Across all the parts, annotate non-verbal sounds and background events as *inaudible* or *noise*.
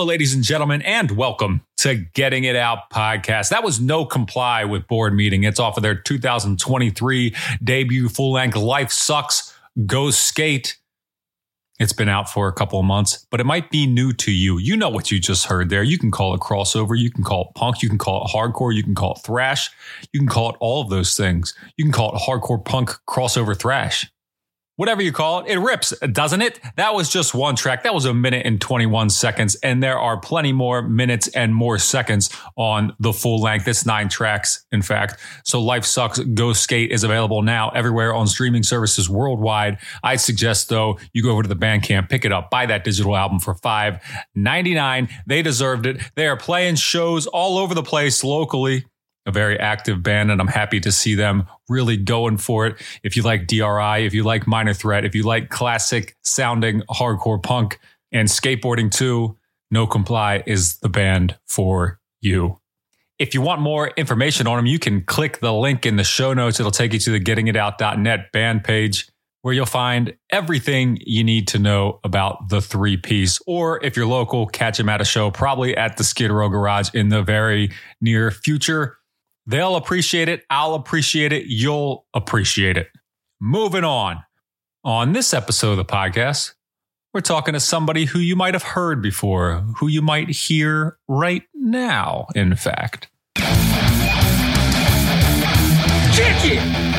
Hello, ladies and gentlemen, and welcome to Getting It Out podcast. That was no comply with board meeting. It's off of their 2023 debut full length Life Sucks Go Skate. It's been out for a couple of months, but it might be new to you. You know what you just heard there. You can call it crossover, you can call it punk, you can call it hardcore, you can call it thrash, you can call it all of those things. You can call it hardcore punk crossover thrash whatever you call it, it rips, doesn't it? That was just one track. That was a minute and 21 seconds. And there are plenty more minutes and more seconds on the full length. It's nine tracks, in fact. So Life Sucks Go Skate is available now everywhere on streaming services worldwide. I'd suggest, though, you go over to the Bandcamp, pick it up, buy that digital album for $5.99. They deserved it. They are playing shows all over the place locally a very active band, and I'm happy to see them really going for it. If you like DRI, if you like Minor Threat, if you like classic sounding hardcore punk and skateboarding too, No Comply is the band for you. If you want more information on them, you can click the link in the show notes. It'll take you to the gettingitout.net band page where you'll find everything you need to know about the three piece. Or if you're local, catch them at a show, probably at the Skid Row Garage in the very near future. They'll appreciate it. I'll appreciate it. You'll appreciate it. Moving on. On this episode of the podcast, we're talking to somebody who you might have heard before, who you might hear right now, in fact. Kick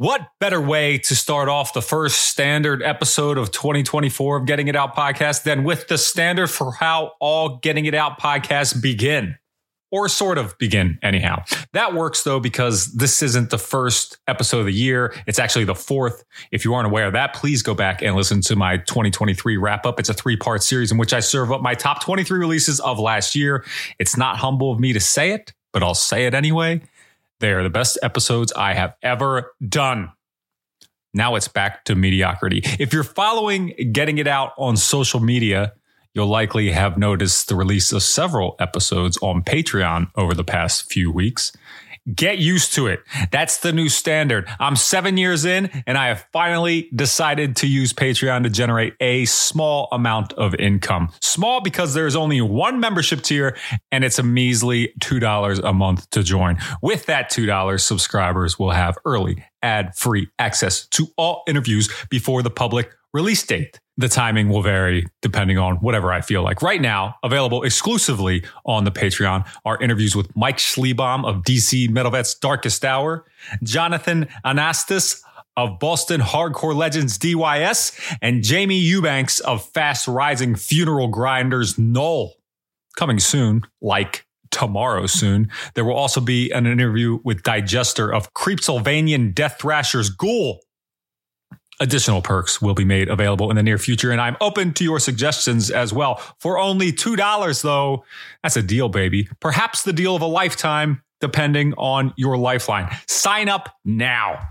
What better way to start off the first standard episode of 2024 of Getting It Out podcast than with the standard for how all Getting It Out podcasts begin? Or sort of begin, anyhow. That works though, because this isn't the first episode of the year. It's actually the fourth. If you aren't aware of that, please go back and listen to my 2023 wrap up. It's a three part series in which I serve up my top 23 releases of last year. It's not humble of me to say it, but I'll say it anyway. They are the best episodes I have ever done. Now it's back to mediocrity. If you're following Getting It Out on social media, you'll likely have noticed the release of several episodes on Patreon over the past few weeks. Get used to it. That's the new standard. I'm seven years in and I have finally decided to use Patreon to generate a small amount of income. Small because there is only one membership tier and it's a measly $2 a month to join. With that $2, subscribers will have early ad free access to all interviews before the public release date. The timing will vary depending on whatever I feel like. Right now, available exclusively on the Patreon are interviews with Mike Schleibaum of DC Metal Vets Darkest Hour, Jonathan Anastas of Boston Hardcore Legends DYS, and Jamie Eubanks of Fast Rising Funeral Grinders Null. Coming soon, like tomorrow soon. There will also be an interview with Digestor of Creepsylvanian Death Thrashers Ghoul. Additional perks will be made available in the near future, and I'm open to your suggestions as well. For only $2, though, that's a deal, baby. Perhaps the deal of a lifetime, depending on your lifeline. Sign up now.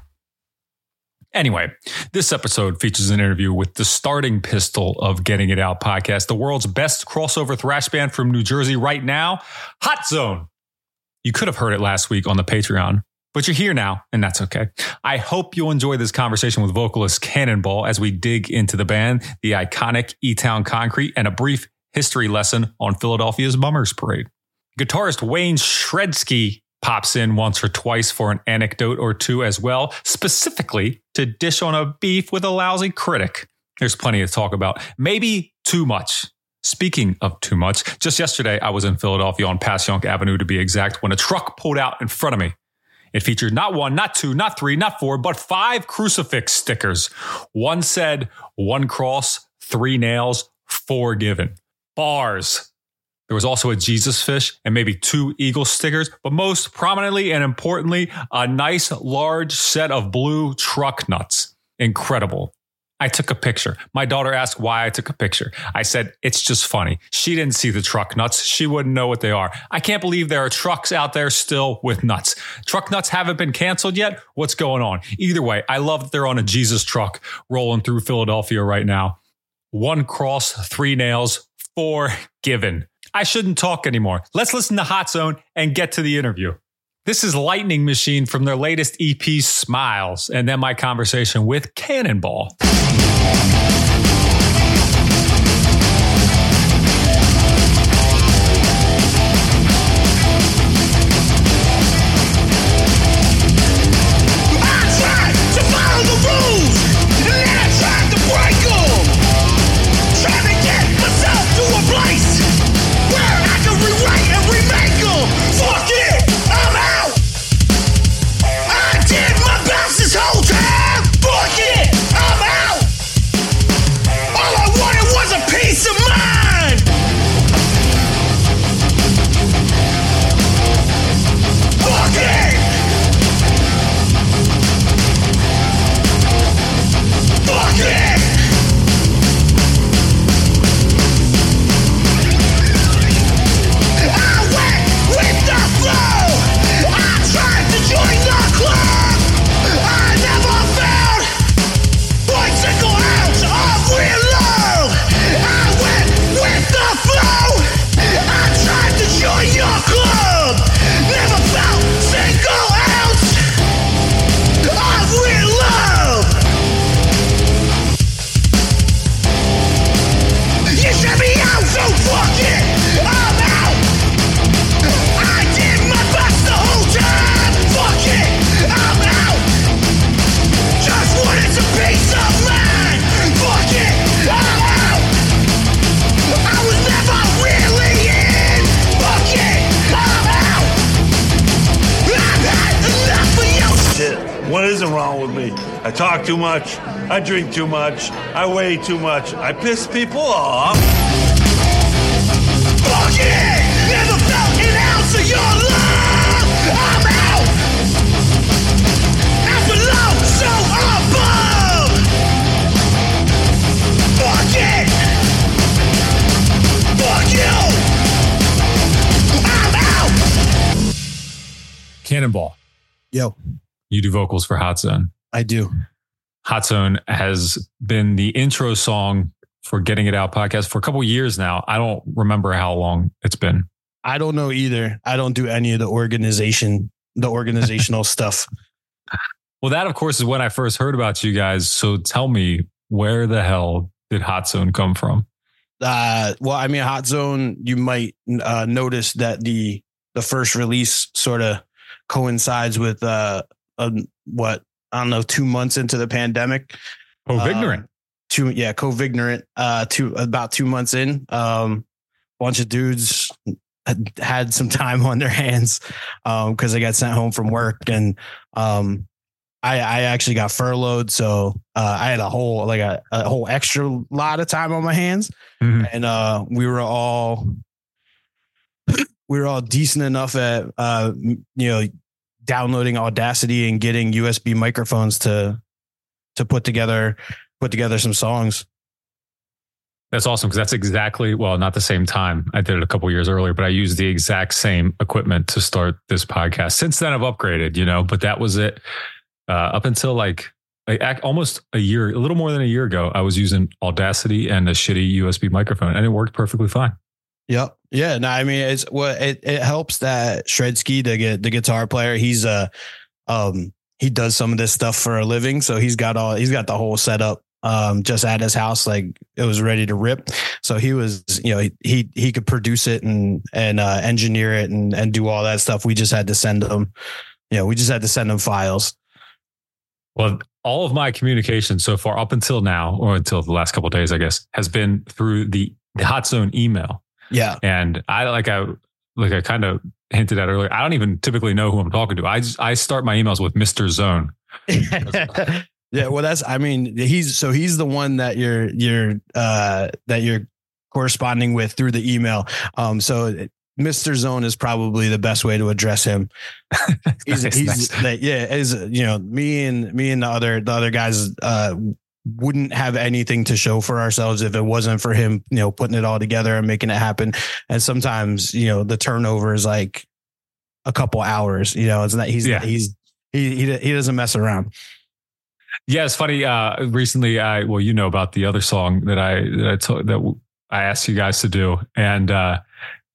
Anyway, this episode features an interview with the starting pistol of Getting It Out podcast, the world's best crossover thrash band from New Jersey right now, Hot Zone. You could have heard it last week on the Patreon, but you're here now, and that's okay. I hope you'll enjoy this conversation with vocalist Cannonball as we dig into the band, the iconic E Town Concrete, and a brief history lesson on Philadelphia's Mummers Parade. Guitarist Wayne Shredski pops in once or twice for an anecdote or two as well, specifically to dish on a beef with a lousy critic. There's plenty to talk about, maybe too much. Speaking of too much, just yesterday I was in Philadelphia on Passyunk Avenue to be exact when a truck pulled out in front of me. It featured not one, not two, not three, not four, but five crucifix stickers. One said, one cross, three nails, four given. Bars. There was also a Jesus fish and maybe two eagle stickers, but most prominently and importantly, a nice large set of blue truck nuts. Incredible. I took a picture. My daughter asked why I took a picture. I said, it's just funny. She didn't see the truck nuts. She wouldn't know what they are. I can't believe there are trucks out there still with nuts. Truck nuts haven't been canceled yet. What's going on? Either way, I love that they're on a Jesus truck rolling through Philadelphia right now. One cross, three nails, four given. I shouldn't talk anymore. Let's listen to Hot Zone and get to the interview. This is Lightning Machine from their latest EP, Smiles, and then my conversation with Cannonball. I drink too much. I weigh too much. I piss people off. Fuck it! Never felt an ounce of your love! I'm out! Not below, so above! Fuck it! Fuck you! I'm out! Cannonball, Yo, you do vocals for Hot Zone. I do. Hot Zone has been the intro song for Getting It Out podcast for a couple years now. I don't remember how long it's been. I don't know either. I don't do any of the organization the organizational *laughs* stuff. Well, that of course is when I first heard about you guys. So tell me, where the hell did Hot Zone come from? Uh, well, I mean, Hot Zone, you might uh, notice that the the first release sort of coincides with uh, a, what I don't know, two months into the pandemic. Oh, Uh, ignorant. two yeah co-vignorant uh two about two months in um bunch of dudes had, had some time on their hands um because they got sent home from work and um I, I actually got furloughed, so uh, I had a whole like a, a whole extra lot of time on my hands, Mhm. and uh, we were all we were all decent enough at uh, you know downloading Audacity and getting USB microphones to to put together put together some songs. That's awesome because that's exactly well, not the same time. I did it a couple years earlier, but I used the exact same equipment to start this podcast. Since then, I've upgraded, you know, but that was it. Uh, up until like, like almost a year, a little more than a year ago, I was using Audacity and a shitty USB microphone, and it worked perfectly fine. Yep. Yeah. No, I mean, it's what it, it helps that Shredski, the gu- the guitar player, he's uh um he does some of this stuff for a living, so he's got all he's got the whole setup um just at his house, like it was ready to rip. So he was, you know, he he could produce it and and uh, engineer it and and do all that stuff. We just had to send him, you know, we just had to send him files. Well, all of my communication so far, up until now, or until the last couple days, I guess, has been through the, the Hot Zone email. Yeah. And I like I like I kind of hinted at earlier. I don't even typically know who I'm talking to. I just, I start my emails with Mister Zone. *laughs* yeah, well, that's. I mean, he's so he's the one that you're you're uh that you're corresponding with through the email. Um, so Mr. Zone is probably the best way to address him. *laughs* He's, Nice, he's nice. like, yeah, is you know me and me and the other the other guys uh wouldn't have anything to show for ourselves if it wasn't for him, you know, putting it all together and making it happen. And sometimes, you know, the turnover is like a couple hours. You know, it's not he's Yeah. he's he he he doesn't mess around. Yeah, it's funny. Uh, recently, I well, you know about the other song that I that I told that I asked you guys to do, and uh,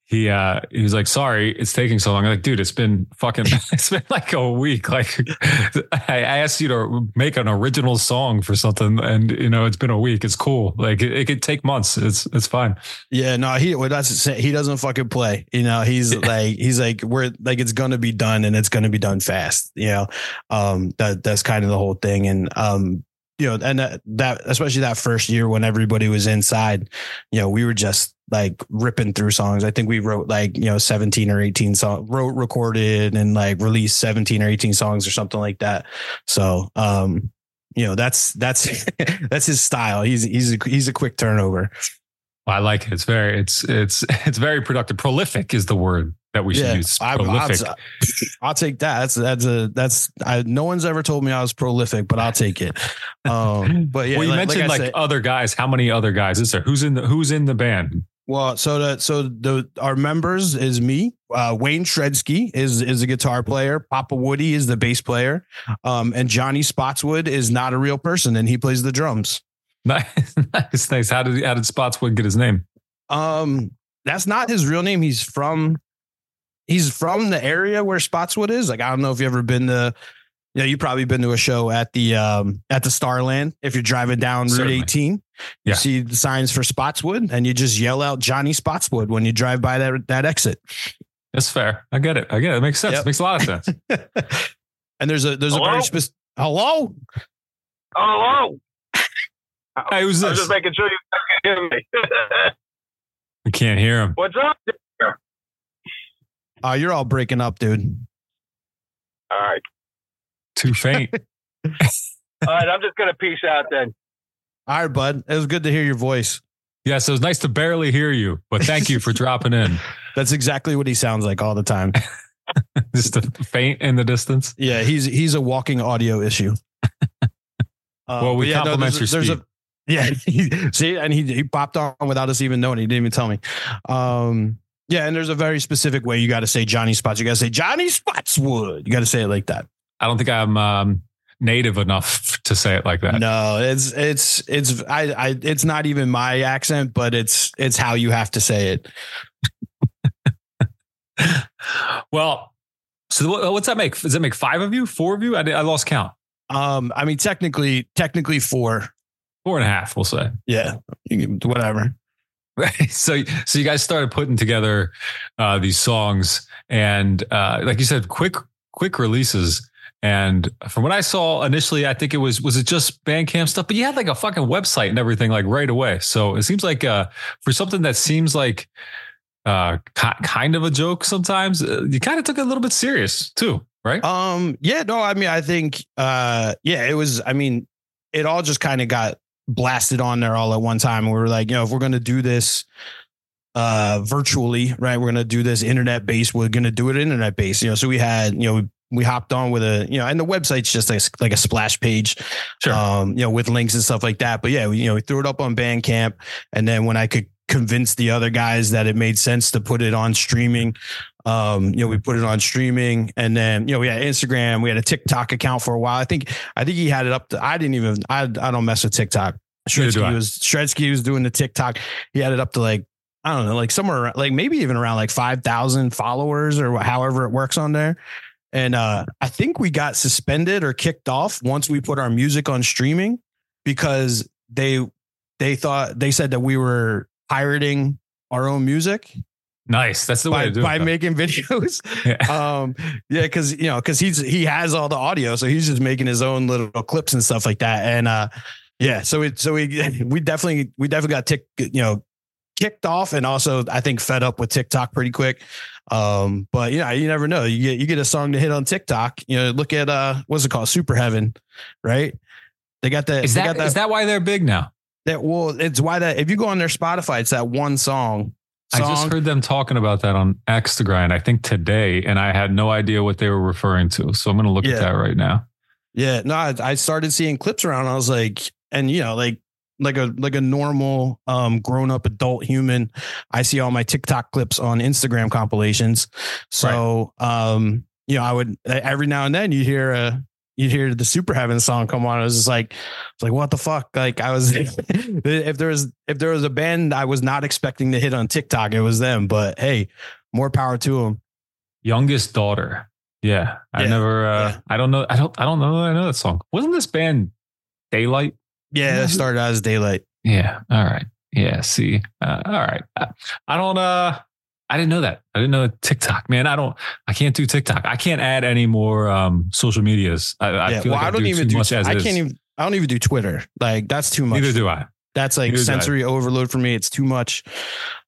he uh, he was like, "Sorry, it's taking so long." I'm like, dude, it's been fucking, *laughs* it's been like a week. Like, *laughs* I asked you to make an original song for something, and you know, it's been a week. It's cool. Like, it, it could take months. It's it's fine. Yeah, no, he well, that's he doesn't fucking play. You know, he's like he's like we're like it's gonna be done and it's gonna be done fast. You know, um, that that's kind of the whole thing. And um, you know, and that, that especially that first year when everybody was inside, you know, we were just like ripping through songs. I think we wrote like you know seventeen or eighteen songs, wrote, recorded, and like released seventeen or eighteen songs or something like that. So, um, you know, that's that's *laughs* that's his style. He's he's a, he's a quick turnover. I like it. It's very it's it's *laughs* it's very productive. Prolific is the word that we should use. Prolific. I'll, I'll take that. That's that's a that's I, no one's ever told me I was prolific, but I'll take it. *laughs* Um, but yeah, well, you like- like mentioned I like, said- other guys. How many other guys is there? Who's in the Who's in the band? Well, so the so the our members is me. Uh, Wayne Shredski is is a guitar player. Papa Woody is the bass player, um, and Johnny Spotswood is not a real person, and he plays the drums. *laughs* Nice, nice, nice. How did how did Spotswood get his name? Um, that's not his real name. He's from he's from the area where Spotswood is. Like I don't know if you ever been to yeah, you've probably been to a show at the um at the Starland. If you're driving down Route Certainly. 18, you Yeah. see the signs for Spotswood and you just yell out Johnny Spotswood when you drive by that that exit. That's fair. I get it. I get it. It makes sense. Yep. It makes a lot of sense. *laughs* and there's a there's a Hello? very specific hello. Oh, hey, who's I was this? just making sure you can hear me. *laughs* I can't hear him. What's up? Uh, you're all breaking up, dude. All right. Too faint. *laughs* All right. I'm just going to peace out then. All right, bud. It was good to hear your voice. yes, it was nice to barely hear you, but thank you for *laughs* dropping in. That's exactly what he sounds like all the time. *laughs* Just a faint in the distance. Yeah, he's he's a walking audio issue. Uh, Well, we but yeah, no, compliment there's, your there's speed. a yeah. he- see, and he he popped on without us even knowing. He didn't even tell me. Um, yeah, and there's a very specific way you got to say Johnny Spots. You got to say Johnny Spotswood. You got to say it like that. I don't think I'm um, native enough to say it like that. No, it's it's it's I I it's not even my accent, but it's it's how you have to say it. *laughs* Well, So what, what's that make? Does that make five of you? Four of you? I, I lost count. Um, I mean, technically, technically four. Four and a half, we'll say. Yeah, whatever. Right. *laughs* So, so you guys started putting together uh, these songs, and uh, like you said, quick, quick releases. And from what I saw initially, I think it was was it just Bandcamp stuff, but you had like a fucking website and everything like right away. So it seems like uh, for something that seems like uh, ki- kind of a joke sometimes, uh, you kind of took it a little bit serious too, right? Um, yeah, no, I mean, I think, uh, yeah, it was, I mean, it all just kind of got blasted on there all at one time. And we were like, you know, if we're to do this, uh, virtually, right, we're going to do this internet based, we're going to do it internet based, you know, so we had, you know, we, hopped on with a, you know, and the website's just like, like a splash page, Sure. um, you know, with links and stuff like that. But yeah, we, you know, we threw it up on Bandcamp. And then when I could convince the other guys that it made sense to put it on streaming, um, you know, we put it on streaming and then, you know, we had Instagram, we had a TikTok account for a while. I think, I think he had it up to, I didn't even, I, I don't mess with TikTok. Do was, Shredski was doing the TikTok. He had it up to like, I don't know, like somewhere like maybe even around like 5,000 followers or however it works on there. And uh, I think we got suspended or kicked off once we put our music on streaming because they they thought they said that we were pirating our own music nice. That's the way by, to do by it. making *laughs* videos. Yeah. um, yeah, because you know, because he's he has all the audio, so he's just making his own little clips and stuff like that. And uh, yeah, so it so we *laughs* we definitely we definitely got tick you know kicked off, and also I think fed up with TikTok pretty quick. Um, but yeah, you never know. You get you get a song to hit on TikTok. You know, look at uh, what's it called, Super Heaven, right? They got that. Is that, got is that why they're big now? that? Well, it's why that if you go on their Spotify, it's that one song. I just heard them talking about that on X the Grind, I think today, and I had no idea what they were referring to. So I'm going to look Yeah. at that right now. Yeah, no, I, I started seeing clips around. I was like, and you know, like like a like a normal um grown up adult human, I see all my TikTok clips on Instagram compilations. So um, you know, I would every now and then you hear a you hear the Super Heaven song come on. I was just like, it's like what the fuck? Like I was *laughs* if there was if there was a band I was not expecting to hit on TikTok, it was them. But hey, more power to them. Youngest daughter. Yeah. I Yeah. never, uh, Yeah. I don't know. I don't, I don't know. I know that song. Wasn't this band Daylight? Yeah, it started out as daylight. Yeah. All right. Yeah. See, uh, all right. I don't, uh, I didn't know that. I didn't know TikTok, man. I don't, I can't do TikTok. I can't add any more, um, social medias. I, I yeah, feel well, like I don't do even too do. much as I can't even. I don't even do Twitter. Like that's too much. Neither do I. That's like Neither sensory overload for me. It's too much.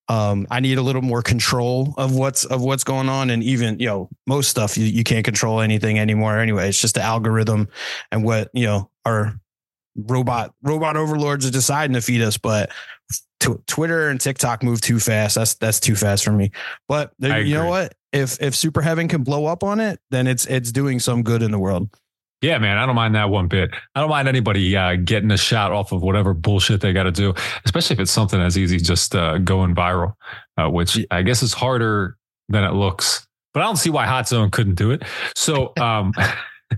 Um, I need a little more control of what's of what's going on, and even you know most stuff you, you can't control anything anymore. Anyway, it's just the algorithm and what you know our robot robot overlords are deciding to feed us. But t- Twitter and TikTok move too fast. That's that's too fast for me. But I you know what? If if Super Heaven can blow up on it, then it's it's doing some good in the world. Yeah, man, I don't mind that one bit. I don't mind anybody uh, getting a shot off of whatever bullshit they got to do, especially if it's something as easy just uh, going viral, uh, which I guess is harder than it looks. But I don't see why Hot Zone couldn't do it. So, um,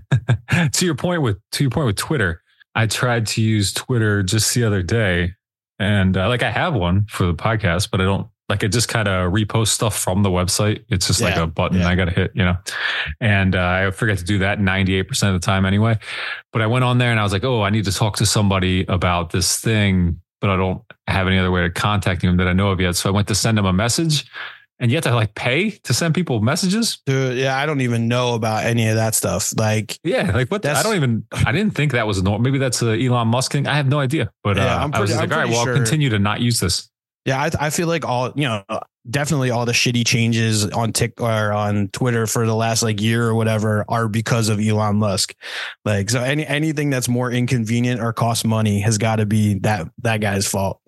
*laughs* to your point with to your point with Twitter, I tried to use Twitter just the other day, and uh, like I have one for the podcast, but I don't like it. Just kind of repost stuff from the website. It's just like a button yeah. I got to hit, you know. And uh, I forget to do that 98% of the time anyway. But I went on there and I was like, oh, I need to talk to somebody about this thing, but I don't have any other way of contacting them that I know of yet. So I went to send them a message and you have to like pay to send people messages. Dude, yeah, I don't even know about any of that stuff. Like, Yeah. Like what? I don't even, I didn't think that was a norm. Maybe that's a Elon Musk thing. I have no idea. But Yeah, uh, I'm I was pretty- just I'm like, all right, pretty well, I'll continue to not use this. Yeah, I, I feel like all you know, definitely all the shitty changes on Tik or on Twitter for the last like year or whatever are because of Elon Musk. Like, so any anything that's more inconvenient or costs money has got to be that that guy's fault.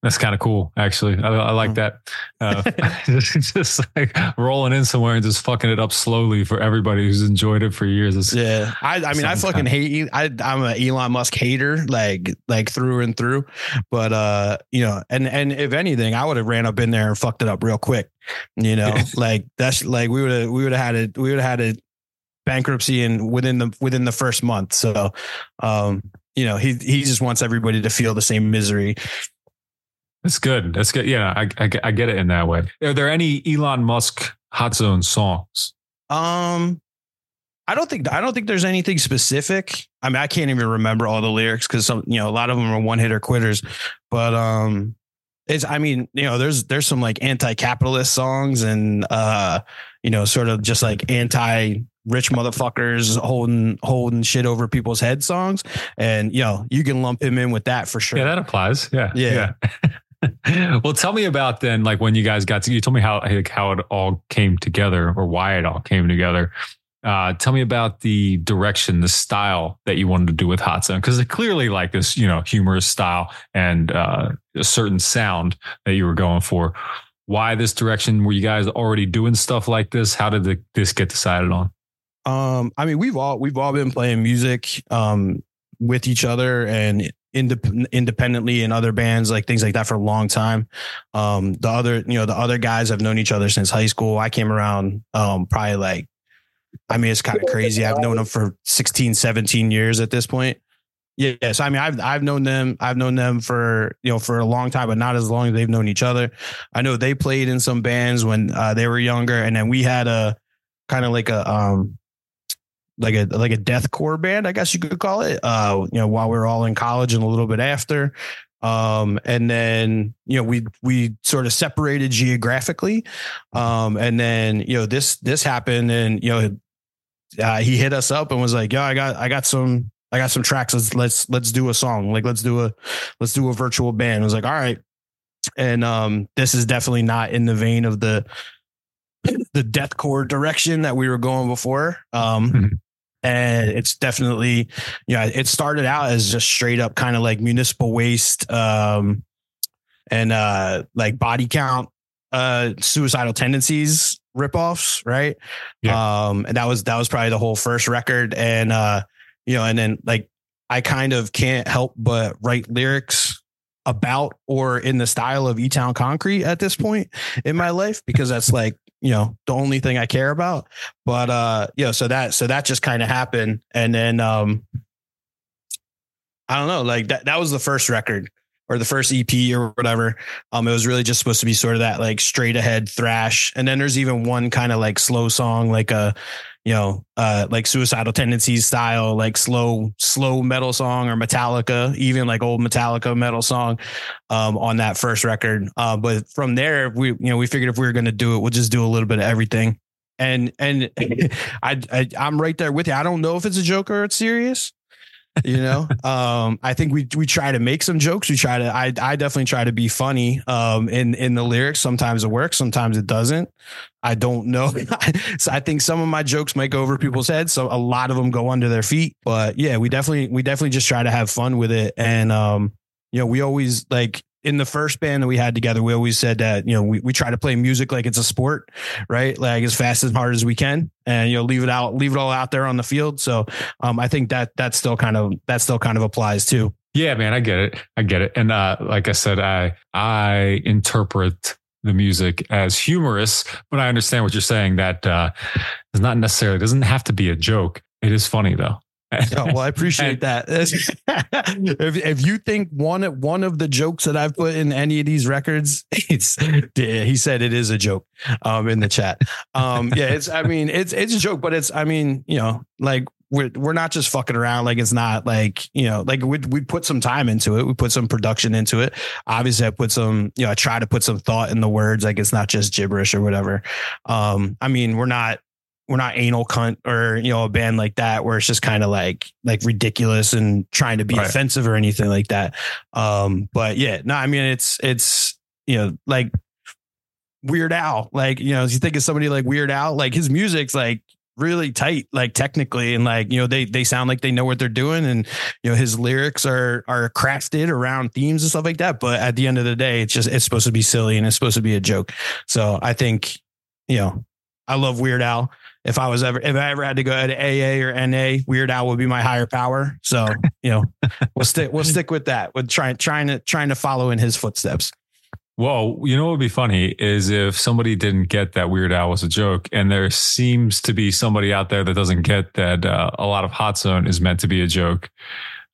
That's kind of cool, actually. I, I like Mm. that. Uh, *laughs* *laughs* just like rolling in somewhere and just fucking it up slowly for everybody who's enjoyed it for years. It's, Yeah, I, I mean, I fucking hate. I'm an Elon Musk hater, like like through and through. But uh, you know, and and if anything, I would have ran up in there and fucked it up real quick. You know, *laughs* like that's like we would have we would have had it we would have had it bankruptcy in within the within the first month. So, um, you know, he he just wants everybody to feel the same misery. That's good. That's good. Yeah, I, I, I get it in that way. Are there any Elon Musk hot zone songs? Um, I don't think I don't think there's anything specific. I mean, I can't even remember all the lyrics because some you know a lot of them are one hitter quitters. But um, it's I mean you know there's there's some like anti-capitalist songs and uh you know sort of just like anti rich motherfuckers holding holding shit over people's head songs and you know you can lump him in with that for sure. Yeah, that applies. Yeah. Yeah. yeah. *laughs* *laughs* well, tell me about then, like when you guys got to, you told me how, like, how it all came together or why it all came together. Uh, tell me about the direction, the style that you wanted to do with Hot Zone, because it clearly like this, you know, humorous style and uh, a certain sound that you were going for. Why this direction? Were you guys already doing stuff like this? How did the, this get decided on? Um, I mean, we've all we've all been playing music um with each other and indep- independently in other bands like things like that for a long time. Um, the other you know the other guys have known each other since high school. I came around um probably like I mean it's kind of crazy. I've known them for 16, 17 years at this point. Yes, I mean I've I've known them I've known them for you know for a long time, but not as long as they've known each other. I know they played in some bands when uh, they were younger, and then we had a kind of like a um like a like a deathcore band, I guess you could call it. Uh, you know, while we were all in college and a little bit after. Um, and then you know we we sort of separated geographically. Um, and then you know this this happened, and you know uh, he hit us up and was like, "Yo, I got I got some I got some tracks. Let's let's let's do a song. Like let's do a let's do a virtual band." I was like, "All right." And um, this is definitely not in the vein of the the deathcore direction that we were going before. Um, Mhm. And it's definitely, you know, it started out as just straight up kind of like municipal waste, um, and uh, like body count, uh, suicidal tendencies ripoffs, right? Um, and that was that was probably the whole first record, and uh, you know, and then like I kind of can't help but write lyrics about or in the style of E Town Concrete at this point in my life because that's like you know the only thing I care about. But uh, you know, so that so that just kind of happened, and then um, I don't know, like that that was the first record or the first EP or whatever. Um, it was really just supposed to be sort of that like straight ahead thrash, and then there's even one kind of like slow song, like a you know, uh, like suicidal tendencies style, like slow, slow metal song or Metallica, even like old Metallica metal song, um, on that first record. Uh, but from there, we, you know, we figured if we were going to do it, we'll just do a little bit of everything. And, and *laughs* I, I, I'm right there with you. I don't know if it's a joke or it's serious. You know? Um i think we we try to make some jokes. We try to i i definitely try to be funny um in in the lyrics. Sometimes it works sometimes it doesn't. I don't know. *laughs* So i think some of my jokes might go over people's heads. So a lot of them go under their feet. But yeah we definitely we definitely just try to have fun with it. And um you know we always like in the first band that we had together, we always said that, you know, we, we try to play music like it's a sport, right? Like as fast and hard as we can and, you know, leave it out, leave it all out there on the field. So um, I think that that still kind of, that still kind of applies too. Yeah, man, I get it. I get it. And uh, like I said, I I interpret the music as humorous, but I understand what you're saying. That uh, it's not necessarily doesn't have to be a joke. It is funny though. Oh, well, I appreciate *laughs* that. *laughs* if, if you think one one of the jokes that I've put in any of these records, *laughs* it's he said it is a joke um, in the chat. Um, yeah, it's I mean it's it's a joke, but it's I mean you know like we're we're not just fucking around. Like it's not like you know like we we put some time into it. We put some production into it. Obviously, I put some you know I try to put some thought in the words. Like it's not just gibberish or whatever. Um, I mean we're not we're not anal cunt or you know a band like that where it's just kind of like like ridiculous and trying to be Right. offensive or anything like that. Um but yeah no i mean it's it's you know like weird al like you know if you think of somebody like weird al like his music's like really tight like technically and like you know they they sound like they know what they're doing and you know his lyrics are are crafted around themes and stuff like that. But at the end of the day it's just it's supposed to be silly and it's supposed to be a joke. So i think you know i love weird al if I was ever if I ever had to go to AA or NA, Weird Al would be my higher power. So you know, *laughs* we'll stick we'll stick with that. With trying trying to trying to follow in his footsteps. Well, you know what would be funny is if somebody didn't get that Weird Al was a joke, and there seems to be somebody out there that doesn't get that uh, a lot of Hot Zone is meant to be a joke.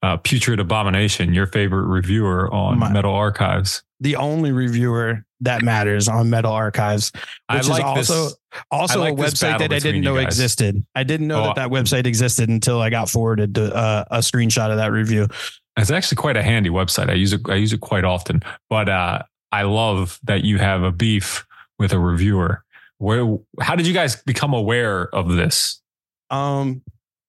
Uh, Putrid Abomination, your favorite reviewer on My- Metal Archives. The only reviewer that matters on Metal Archives, I which like is also this. also like a website that I didn't know existed. I didn't know Oh, that that website existed until I got forwarded to, uh, a screenshot of that review. It's actually quite a handy website. I use it. I use it quite often. But uh, I love that you have a beef with a reviewer. Where? How did you guys become aware of this? Um,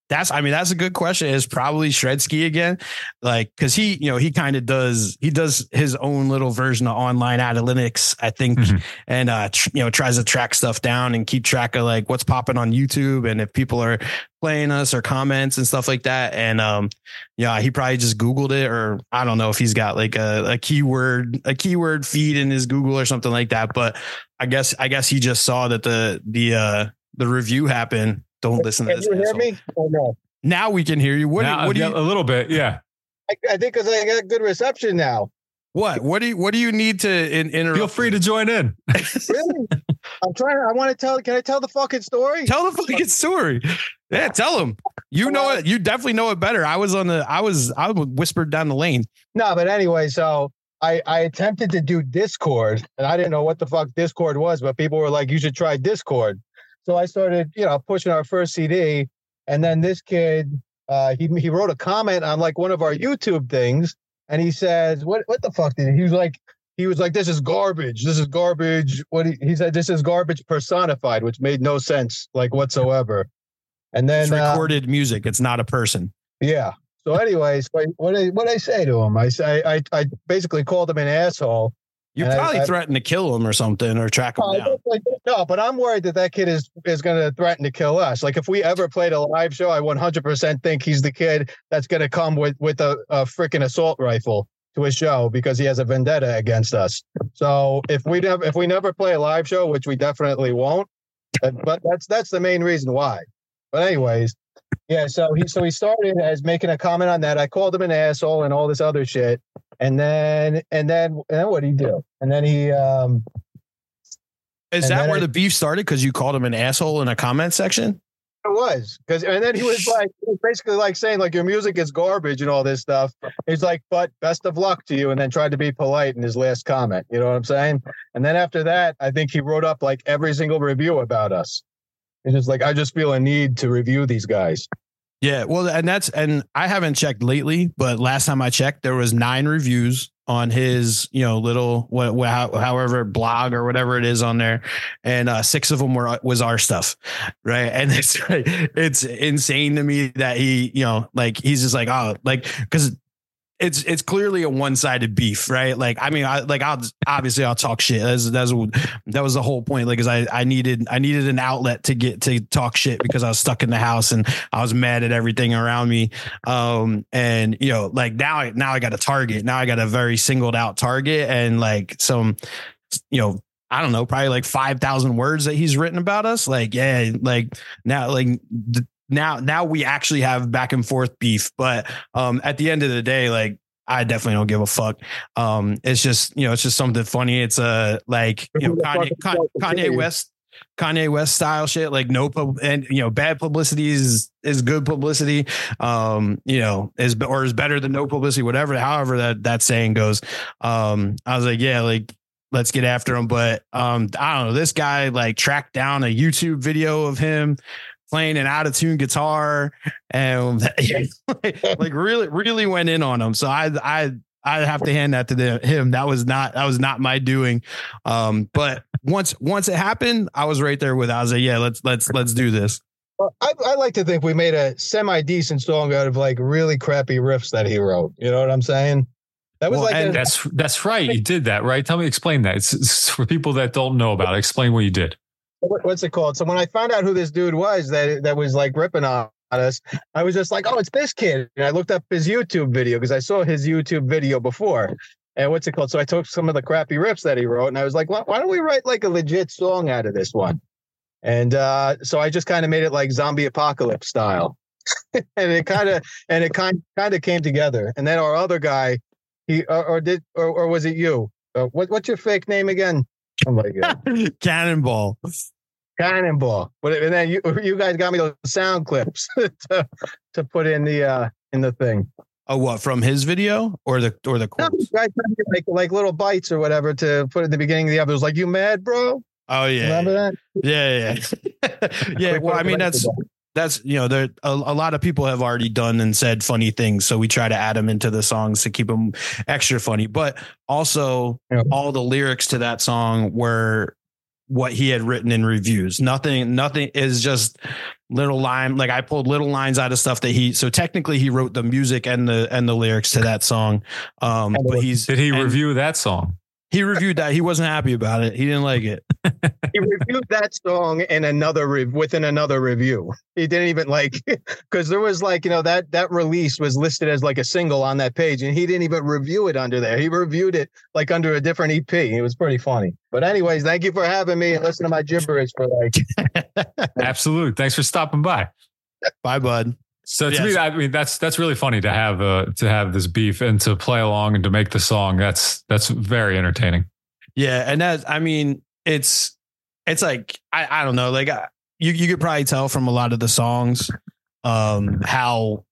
that's I mean that's a good question. Is probably Shredski again, like because he you know he kind of does he does his own little version of online analytics, I think, Mhm. and uh tr- you know tries to track stuff down and keep track of like what's popping on YouTube and if people are playing us or comments and stuff like that. And um, yeah, he probably just Googled it or I don't know if he's got like a, a keyword a keyword feed in his Google or something like that. But I guess I guess he just saw that the the uh the review happened. Don't listen to this. Can this. you hear asshole. me or no? Now we can hear you. What? Now, do, what do you? a little bit, yeah. I, I think because I got good reception now. What? What do you? What do you need to in, interrupt? Feel free to join in. Really? I'm trying. I want to tell. Can I tell the fucking story? tell the fucking story. Yeah, tell them. You know it. You definitely know it better. I was on the. I was. I was whispered down the lane. No, but anyway, so I I attempted to do Discord, and I didn't know what the fuck Discord was, but people were like, "You should try Discord." So I started, you know, pushing our first CD, and then this kid, uh, he he wrote a comment on like one of our YouTube things, and he says, "What what the fuck did he?" He was like. He was like, "This is garbage. This is garbage." What he, he said, "This is garbage personified," which made no sense, like whatsoever. And then It's uh, recorded music. It's not a person. yeah. So, anyways, what what I what I say to him? I say I I basically called him an asshole. You And I- probably I- threatened to kill him or something or track him No, down. definitely did. No, but I'm worried that that kid is is going to threaten to kill us. Like if we ever played a live show, I 100% think he's the kid that's going to come with with a, a freaking assault rifle to a show because he has a vendetta against us. So if we never if we never play a live show, which we definitely won't, but, but that's that's the main reason why. But anyways, yeah. So he so he started as making a comment on that. I called him an asshole and all this other shit. And then and then and then what did he do? And then he um Is that where I- the beef started? Because you called him an asshole in a comment section. It was because, and then he was *laughs* like, he was basically like saying like your music is garbage and all this stuff. He's like, but best of luck to you, and then tried to be polite in his last comment. You know what I'm saying? And then after that, I think he wrote up like every single review about us. He's just like, I just feel a need to review these guys. Yeah, well, and that's and I haven't checked lately, but last time I checked, there was nine reviews on his, you know, little what, what however blog or whatever it is on there, and uh, six of them were was our stuff, right? And *laughs* it's it's insane to me that he, you know, like he's just like oh, like because it's it's clearly a one sided beef, right? Like I mean, I like I'll obviously I'll talk shit. That's that's that was the whole point. Like, cause I I needed I needed an outlet to get to talk shit because I was stuck in the house and I was mad at everything around me. Um, and you know, like now I now I got a target. Now I got a very singled out target and like some, you know. I don't know, probably like 5,000 words that he's written about us. Like, yeah, like now, like now, now we actually have back and forth beef. But um, at the end of the day, like I definitely don't give a fuck. Um, it's just you know, it's just something funny. It's uh like you know, Kanye, Kanye. Kanye West, Kanye West style shit. Like no pub and you know, bad publicity is is good publicity. Um, you know, is or is better than no publicity. Whatever, however that that saying goes. Um, I was like, yeah, like let's get after him. But um, I don't know. This guy like tracked down a YouTube video of him playing an out of tune guitar and *laughs* like really, really went in on him. So I, I, I have to hand that to the, him. That was not, that was not my doing. Um, but once, once it happened, I was right there with. I was like, yeah, let's, let's, let's do this. Well, I, I like to think we made a semi decent song out of like really crappy riffs that he wrote. You know what I'm saying? That was Well, like and a- That's that's right. You did that, right? Tell me, explain that. It's, it's for people that don't know about it. Explain what you did. What- what's it called? So when I found out who this dude was that that was like ripping on us, I was just like, oh, it's this kid. And I looked up his YouTube video because I saw his YouTube video before. And what's it called? So I took some of the crappy riffs that he wrote, and I was like, why, why don't we write like a legit song out of this one? And uh, so I just kind of made it like zombie apocalypse style, *laughs* and it kind of and it kind kind of came together. And then our other guy, he or, or did or, or was it you? Uh, what what's your fake name again? Oh my god. Cannonball. Cannonball. But and then you you guys got me those sound clips *laughs* to to put in the uh in the thing. Oh, what from his video or the or the No, guys like like little bites or whatever to put at the beginning of the episode. Was like, "You mad, bro?" Oh yeah, Remember that? yeah, *laughs* yeah, yeah. Well, I mean, that's that. That's you know, there a, a lot of people have already done and said funny things, so we try to add them into the songs to keep them extra funny. But also, Yeah. all the lyrics to that song were what he had written in reviews. Nothing, nothing is just little line. Like I pulled little lines out of stuff that he. So technically, he wrote the music and the and the lyrics to that song. Um, but he's Did he and review that song? He reviewed that. He wasn't happy about it. He didn't like it. *laughs* he reviewed that song in another rev- within another review. He didn't even like because there was like you know that that release was listed as like a single on that page, and he didn't even review it under there. He reviewed it like under a different EP. It was pretty funny. But anyways, thank you for having me and listen to my gibberish for like *laughs* Absolutely. Thanks for stopping by. Bye, bud. So to Yes. me, I mean, that's that's really funny to have uh, to have this beef and to play along and to make the song. That's that's very entertaining. Yeah, and that I mean, it's it's like I I don't know, like I, you you could probably tell from a lot of the songs, um, how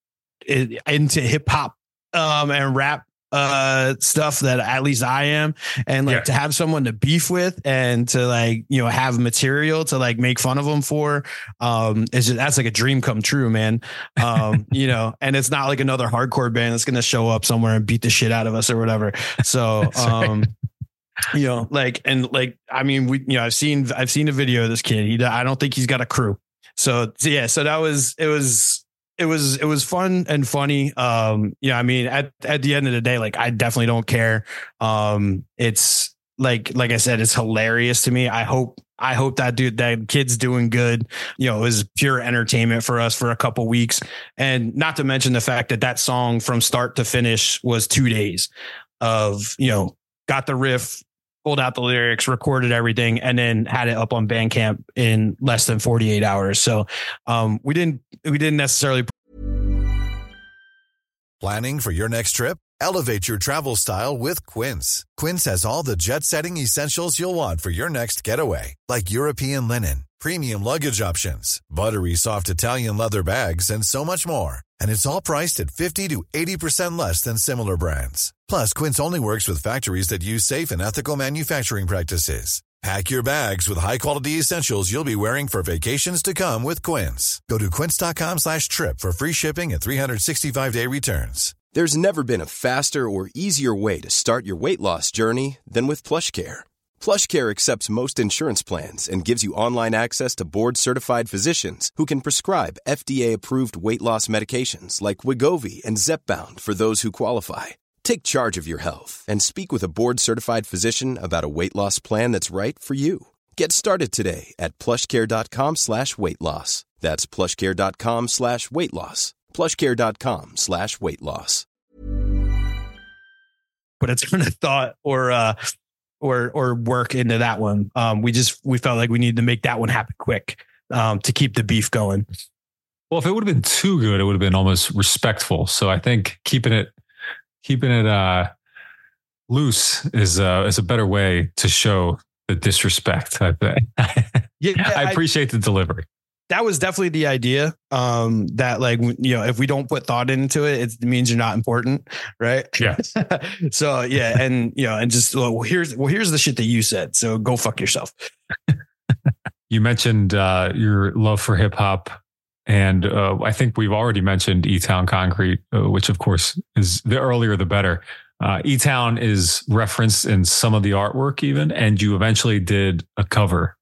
it, into hip hop um and rap uh stuff that at least I am. And like Yeah. to have someone to beef with and to like you know have material to like make fun of them for um it's just that's like a dream come true man. Um *laughs* you know and it's not like another hardcore band that's gonna show up somewhere and beat the shit out of us or whatever. So *laughs* right. um you know like and like i mean we you know i've seen i've seen a video of this kid. He i don't think he's got a crew. So yeah so that was it was it was it was fun and funny. Um know i mean at at the end of the day like i definitely don't care. Um it's like like i said it's hilarious to me. I hope I hope that dude, that kid's doing good. You know, it was pure entertainment for us for a couple weeks, and not to mention the fact that that song from start to finish was two days of you know got the riff, pulled out the lyrics, recorded everything, and then had it up on Bandcamp in less than 48 hours. So um, we didn't we didn't necessarily Planning for your next trip? Elevate your travel style with Quince. Quince has all the jet setting essentials you'll want for your next getaway, like European linen, premium luggage options, buttery soft Italian leather bags, and so much more. And it's all priced at 50 to 80% less than similar brands. Plus, Quince only works with factories that use safe and ethical manufacturing practices. Pack your bags with high-quality essentials you'll be wearing for vacations to come with Quince. Go to quince.com slash trip for free shipping and 365-day returns. There's never been a faster or easier way to start your weight loss journey than with PlushCare. PlushCare accepts most insurance plans and gives you online access to board-certified physicians who can prescribe FDA-approved weight loss medications like Wegovy and Zepbound for those who qualify. Take charge of your health and speak with a board-certified physician about a weight loss plan that's right for you. Get started today at plushcare.com slash weight loss. That's plushcare.com slash weight loss. plushcare.com slash weight loss. put a ton of thought or uh or or work into that one. Um, we just we felt like we needed to make that one happen quick um, to keep the beef going. Well, if it would have been too good, it would have been almost respectful. So I think keeping it keeping it uh, loose is uh, is a better way to show the disrespect. I think. *laughs* Yeah, I appreciate the delivery. that was definitely the idea. Um, that like you know, if we don't put thought into it, it means you're not important, right? Yeah. *laughs* so yeah, and you know, and just well, here's well, here's the shit that you said. So go fuck yourself. *laughs* You mentioned uh, your love for hip hop, and uh, I think we've already mentioned E Town Concrete, uh, which of course is the earlier the better. Uh, E Town is referenced in some of the artwork, even, and you eventually did a cover.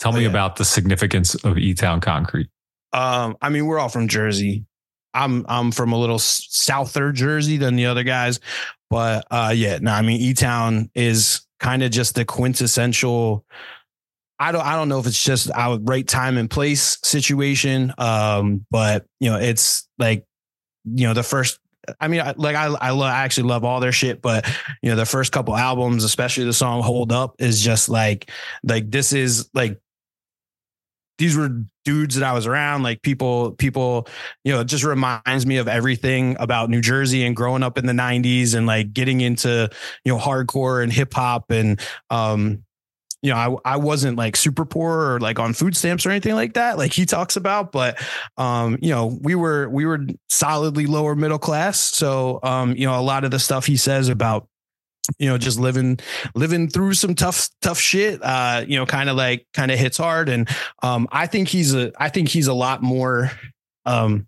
Tell Oh, me yeah. about the significance of E Town Concrete. Um, I mean, we're all from Jersey. I'm I'm from a little souther Jersey than the other guys, but uh, yeah, no, I mean, E Town is kind of just the quintessential. I don't I don't know if it's just our right time and place situation, um, but you know, it's like you know the first. I mean, I, like I I, lo- I actually love all their shit, but you know the first couple albums, especially the song "Hold Up," is just like like this is like these were dudes that I was around, like people, people, you know, it just reminds me of everything about New Jersey and growing up in the 90s and like getting into, you know, hardcore and hip hop and um you know, I, I wasn't like super poor or like on food stamps or anything like that, like he talks about, but, um, you know, we were, we were solidly lower middle class. So, um, you know, a lot of the stuff he says about, you know, just living, living through some tough, tough shit, uh, you know, kind of like, kind of hits hard. And, um, I think he's a, I think he's a lot more, um,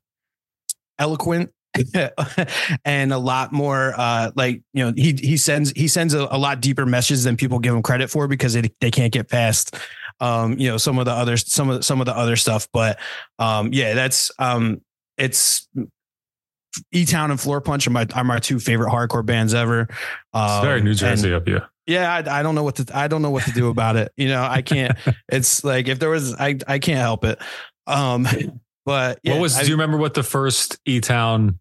eloquent *laughs* and a lot more uh like you know he he sends he sends a, a lot deeper messages than people give him credit for because they, they can't get past um you know some of the other some of some of the other stuff but um yeah that's um it's E Town and Floor Punch are my are my two favorite hardcore bands ever. Um, It's very New and- Jersey of you. yeah, I, I don't know what to I don't know what to do about it. You know, I can't. *laughs* It's like if there was, I I can't help it. Um, but yeah, what was? I- do you remember what the first E Town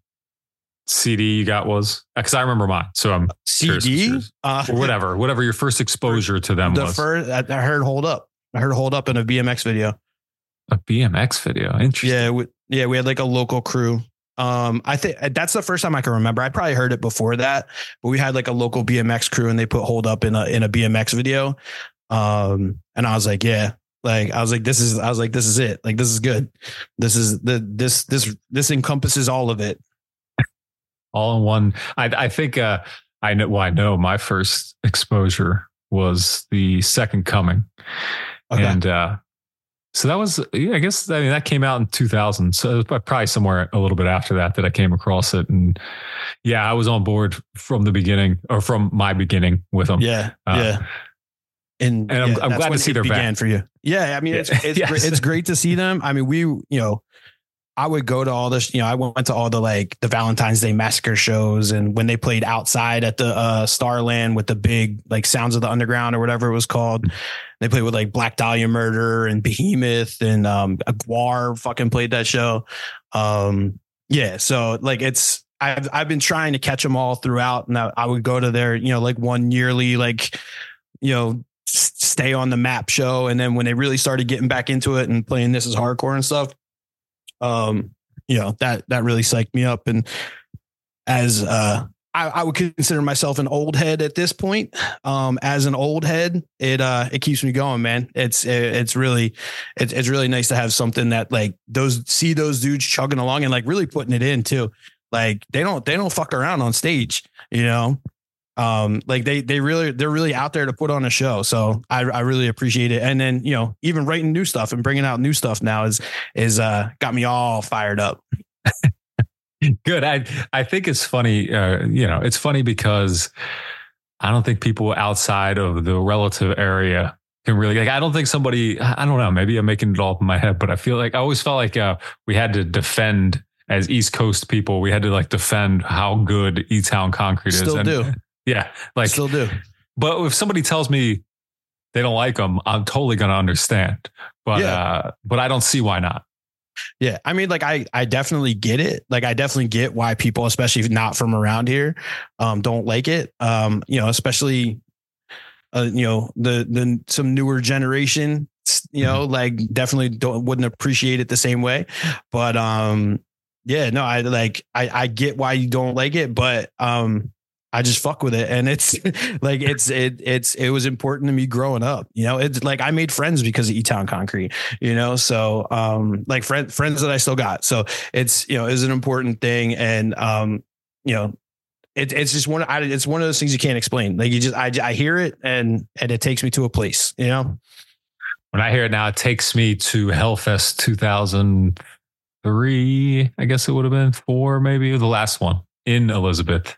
CD you got was? Because I remember mine. So I'm CD? Uh, or whatever, whatever your first exposure to them the was. first I I heard hold up. I heard hold up in a BMX video. a BMX video. Interesting. Yeah, we, yeah, we had like a local crew. Um, I think that's the first time I can remember. I probably heard it before that, but we had like a local BMX crew and they put hold up in a in a BMX video. Um, and I was like, yeah, like I was like, this is I was like, this is it. Like this is good. This is the this this this encompasses all of it. All in one. I, I think uh, I know. Well, I know my first exposure was the Second Coming, Okay. and uh, so that was. Yeah, I guess I mean that came out in 2000. So it was probably somewhere a little bit after that that I came across it, and yeah, I was on board from the beginning or from my beginning with them. Yeah, Uh, yeah. And, and I'm- yeah, I'm glad to see it they're back. for you. Yeah, I mean, it's *laughs* it's, Yes. great, it's great to see them. I mean, we you know, I would go to all this. You know, I went to all the like the Valentine's Day Massacre shows, and when they played outside at the uh, Starland with the big like Sounds of the Underground or whatever it was called, they played with like Black Dahlia Murder and Behemoth and um, Gwar fucking played that show. Um, yeah, so like it's I've I've been trying to catch them all throughout, and I, I would go to their you know like one yearly like you know stay on the map show, and then when they really started getting back into it and playing this is hardcore and stuff, um, you know that that really psyched me up, and as uh. I, I would consider myself an old head at this point. Um, as an old head, it uh, it keeps me going, man. It's it's really it's it's really nice to have something that like those see those dudes chugging along and like really putting it in too. Like they don't they don't fuck around on stage, you know. Um, like they they really they're really out there to put on a show. So I I really appreciate it. And then you know even writing new stuff and bringing out new stuff now is is uh got me all fired up. *laughs* Good. I I think it's funny. Uh, you know, it's funny because I don't think people outside of the relative area can really like. I don't think somebody. I don't know. Maybe I'm making it all up in my head, but I feel like I always felt like uh, we had to defend as East Coast people. We had to like defend how good E Town Concrete is. Still And- do. Yeah, like Still do. But if somebody tells me they don't like them, I'm totally going to understand. But Yeah. uh, but I don't see why not. Yeah, I mean, like I, I definitely get it. Like I definitely get why people, especially if not from around here, um, don't like it. Um, you know, especially, uh, you know, the the some newer generation, you know, like definitely don't wouldn't appreciate it the same way. But um, yeah, no, I like I I get why you don't like it, but um, I just fuck with it, and it's *laughs* like it's it it's it was important to me growing up. You know, it's like I made friends because of E Town Concrete. You know, so um, like friend friends that I still got. So it's you know is an important thing, and um, you know. It, it's just one. I, it's one of those things you can't explain. Like you just, I, I hear it, and and it takes me to a place. You know. When I hear it now, it takes me to Hellfest 2003. I guess it would have been four, maybe the last one in Elizabeth.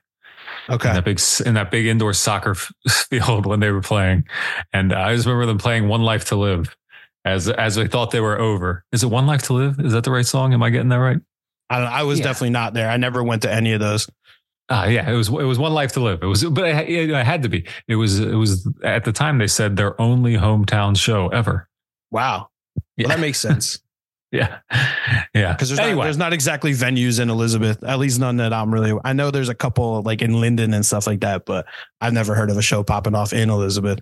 Okay. In that big, in that big indoor soccer *laughs* field when they were playing, and uh, I just remember them playing "One Life to Live" as as I thought they were over. Is it "One Life to Live"? Is that the right song? Am I getting that right? I don't. I was Yeah. definitely not there. I never went to any of those. Ah, yeah, it was it was one life to live. It was, but I, it, it had to be. It was it was at the time they said their only hometown show ever. Wow. Yeah. Well, that makes *laughs* sense Yeah, yeah. because there's anyway, not, there's not exactly venues in Elizabeth. At least none that I'm really. I know there's a couple like in Linden and stuff like that, but I've never heard of a show popping off in Elizabeth.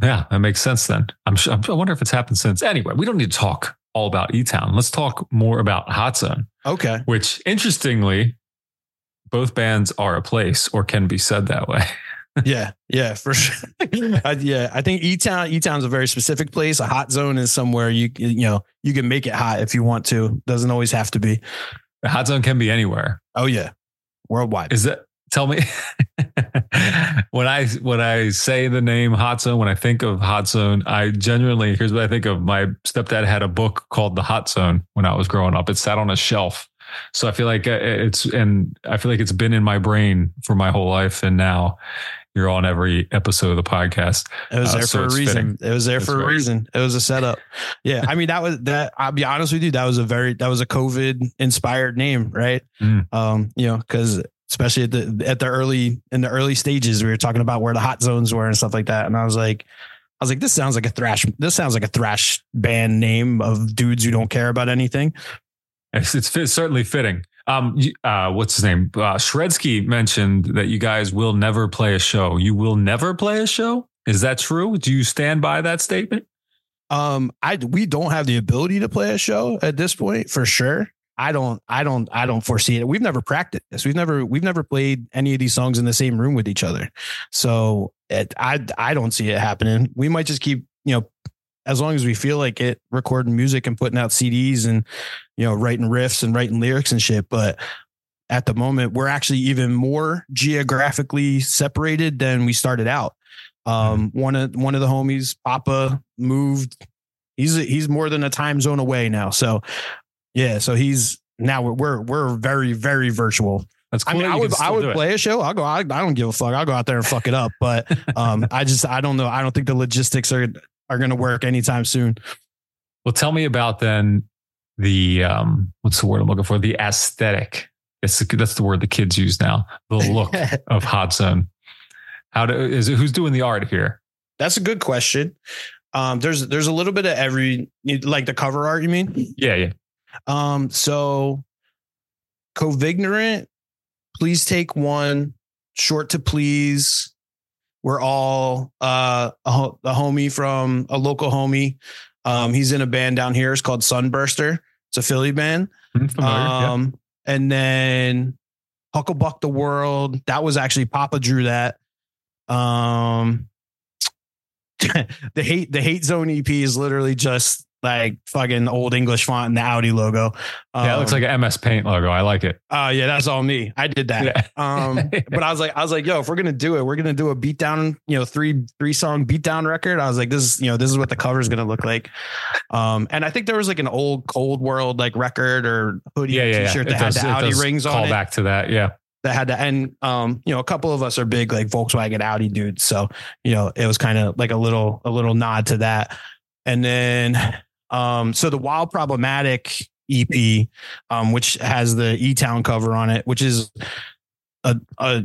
yeah, that makes sense. Then I'm sure. I wonder if it's happened since. Anyway, we don't need to talk all about E Town. Let's talk more about Hot Zone, Okay. which interestingly, both bands are a place or can be said that way. *laughs* yeah, yeah, for sure. *laughs* I, yeah, I think E Town, E Town's a very specific place. A hot zone is somewhere you you know you can make it hot if you want to. Doesn't always have to be. A hot zone can be anywhere. Oh yeah, worldwide. Is that? Tell me *laughs* when I when I say the name Hot Zone, when I think of Hot Zone, I genuinely here's what I think of. My stepdad had a book called The Hot Zone when I was growing up. It sat on a shelf, so I feel like uh, it's and I feel like it's been in my brain for my whole life, and now you're on every episode of the podcast. It was Uh, there so for a reason. fitting. It was there It's for a reason. It was a setup. Yeah. I mean, that was that. I'll be honest with you. That was a very, that was a COVID inspired name, right? Mm. Um, you know, cause especially at the, at the early, in the early stages, we were talking about where the hot zones were and stuff like that. And I was like, I was like, this sounds like a thrash, this sounds like a thrash band name of dudes who don't care about anything. It's, it's, fit- certainly fitting. Um, uh, what's his name? Uh, Shredski mentioned that you guys will never play a show. You will never play a show. Is that true? Do you stand by that statement? Um, I we don't have the ability to play a show at this point for sure. I don't, I don't, I don't foresee it. We've never practiced. this. We've never, we've never played any of these songs in the same room with each other. So it, I, I don't see it happening. We might just keep, you know, as long as we feel like it, recording music and putting out CDs and, you know, writing riffs and writing lyrics and shit. But at the moment, we're actually even more geographically separated than we started out. Um, one of one of the homies, Papa, moved. He's he's more than a time zone away now. So yeah, so he's now we're we're, we're very very virtual. That's I cool. mean, that I would I would it. play a show. I'll go. I, I don't give a fuck. I'll go out there and fuck it up. But um, *laughs* I just I don't know. I don't think the logistics are are going to work anytime soon. Well, tell me about then the um, what's the word I'm looking for? The aesthetic. It's the, that's the word the kids use now. The look *laughs* of Hot Zone. How do is it? Who's doing the art here? That's a good question. Um, there's there's a little bit of every like the cover art. You mean? Yeah, yeah. Um, so Covignorant, please take one. Short to please. We're all uh a, ho- a homie from a local homie. Um, he's in a band down here. It's called Sunburster. It's a Philly band. Yeah. Um, and then Hucklebuck the World. That was actually Papa drew that. Um, *laughs* the hate the hate zone EP is literally just like fucking old English font and the Audi logo. yeah, it looks Um, like an MS Paint logo. I like it. Oh yeah, that's all me. I did that. Yeah. Um, *laughs* but I was like, I was like, yo, if we're gonna do it, we're gonna do a beatdown, you know, three three song beatdown record. I was like, this is, you know, this is what the cover is gonna look like. Um, and I think there was like an old Cold World like record or hoodie Yeah, yeah, t-shirt that had does- the it Audi rings Call on it. back to that. Yeah. That had the and um, you know, a couple of us are big like Volkswagen Audi dudes, so you know, it was kind of like a little a little nod to that. And then um, so the Wild Problematic EP, um, which has the E Town cover on it, which is a, a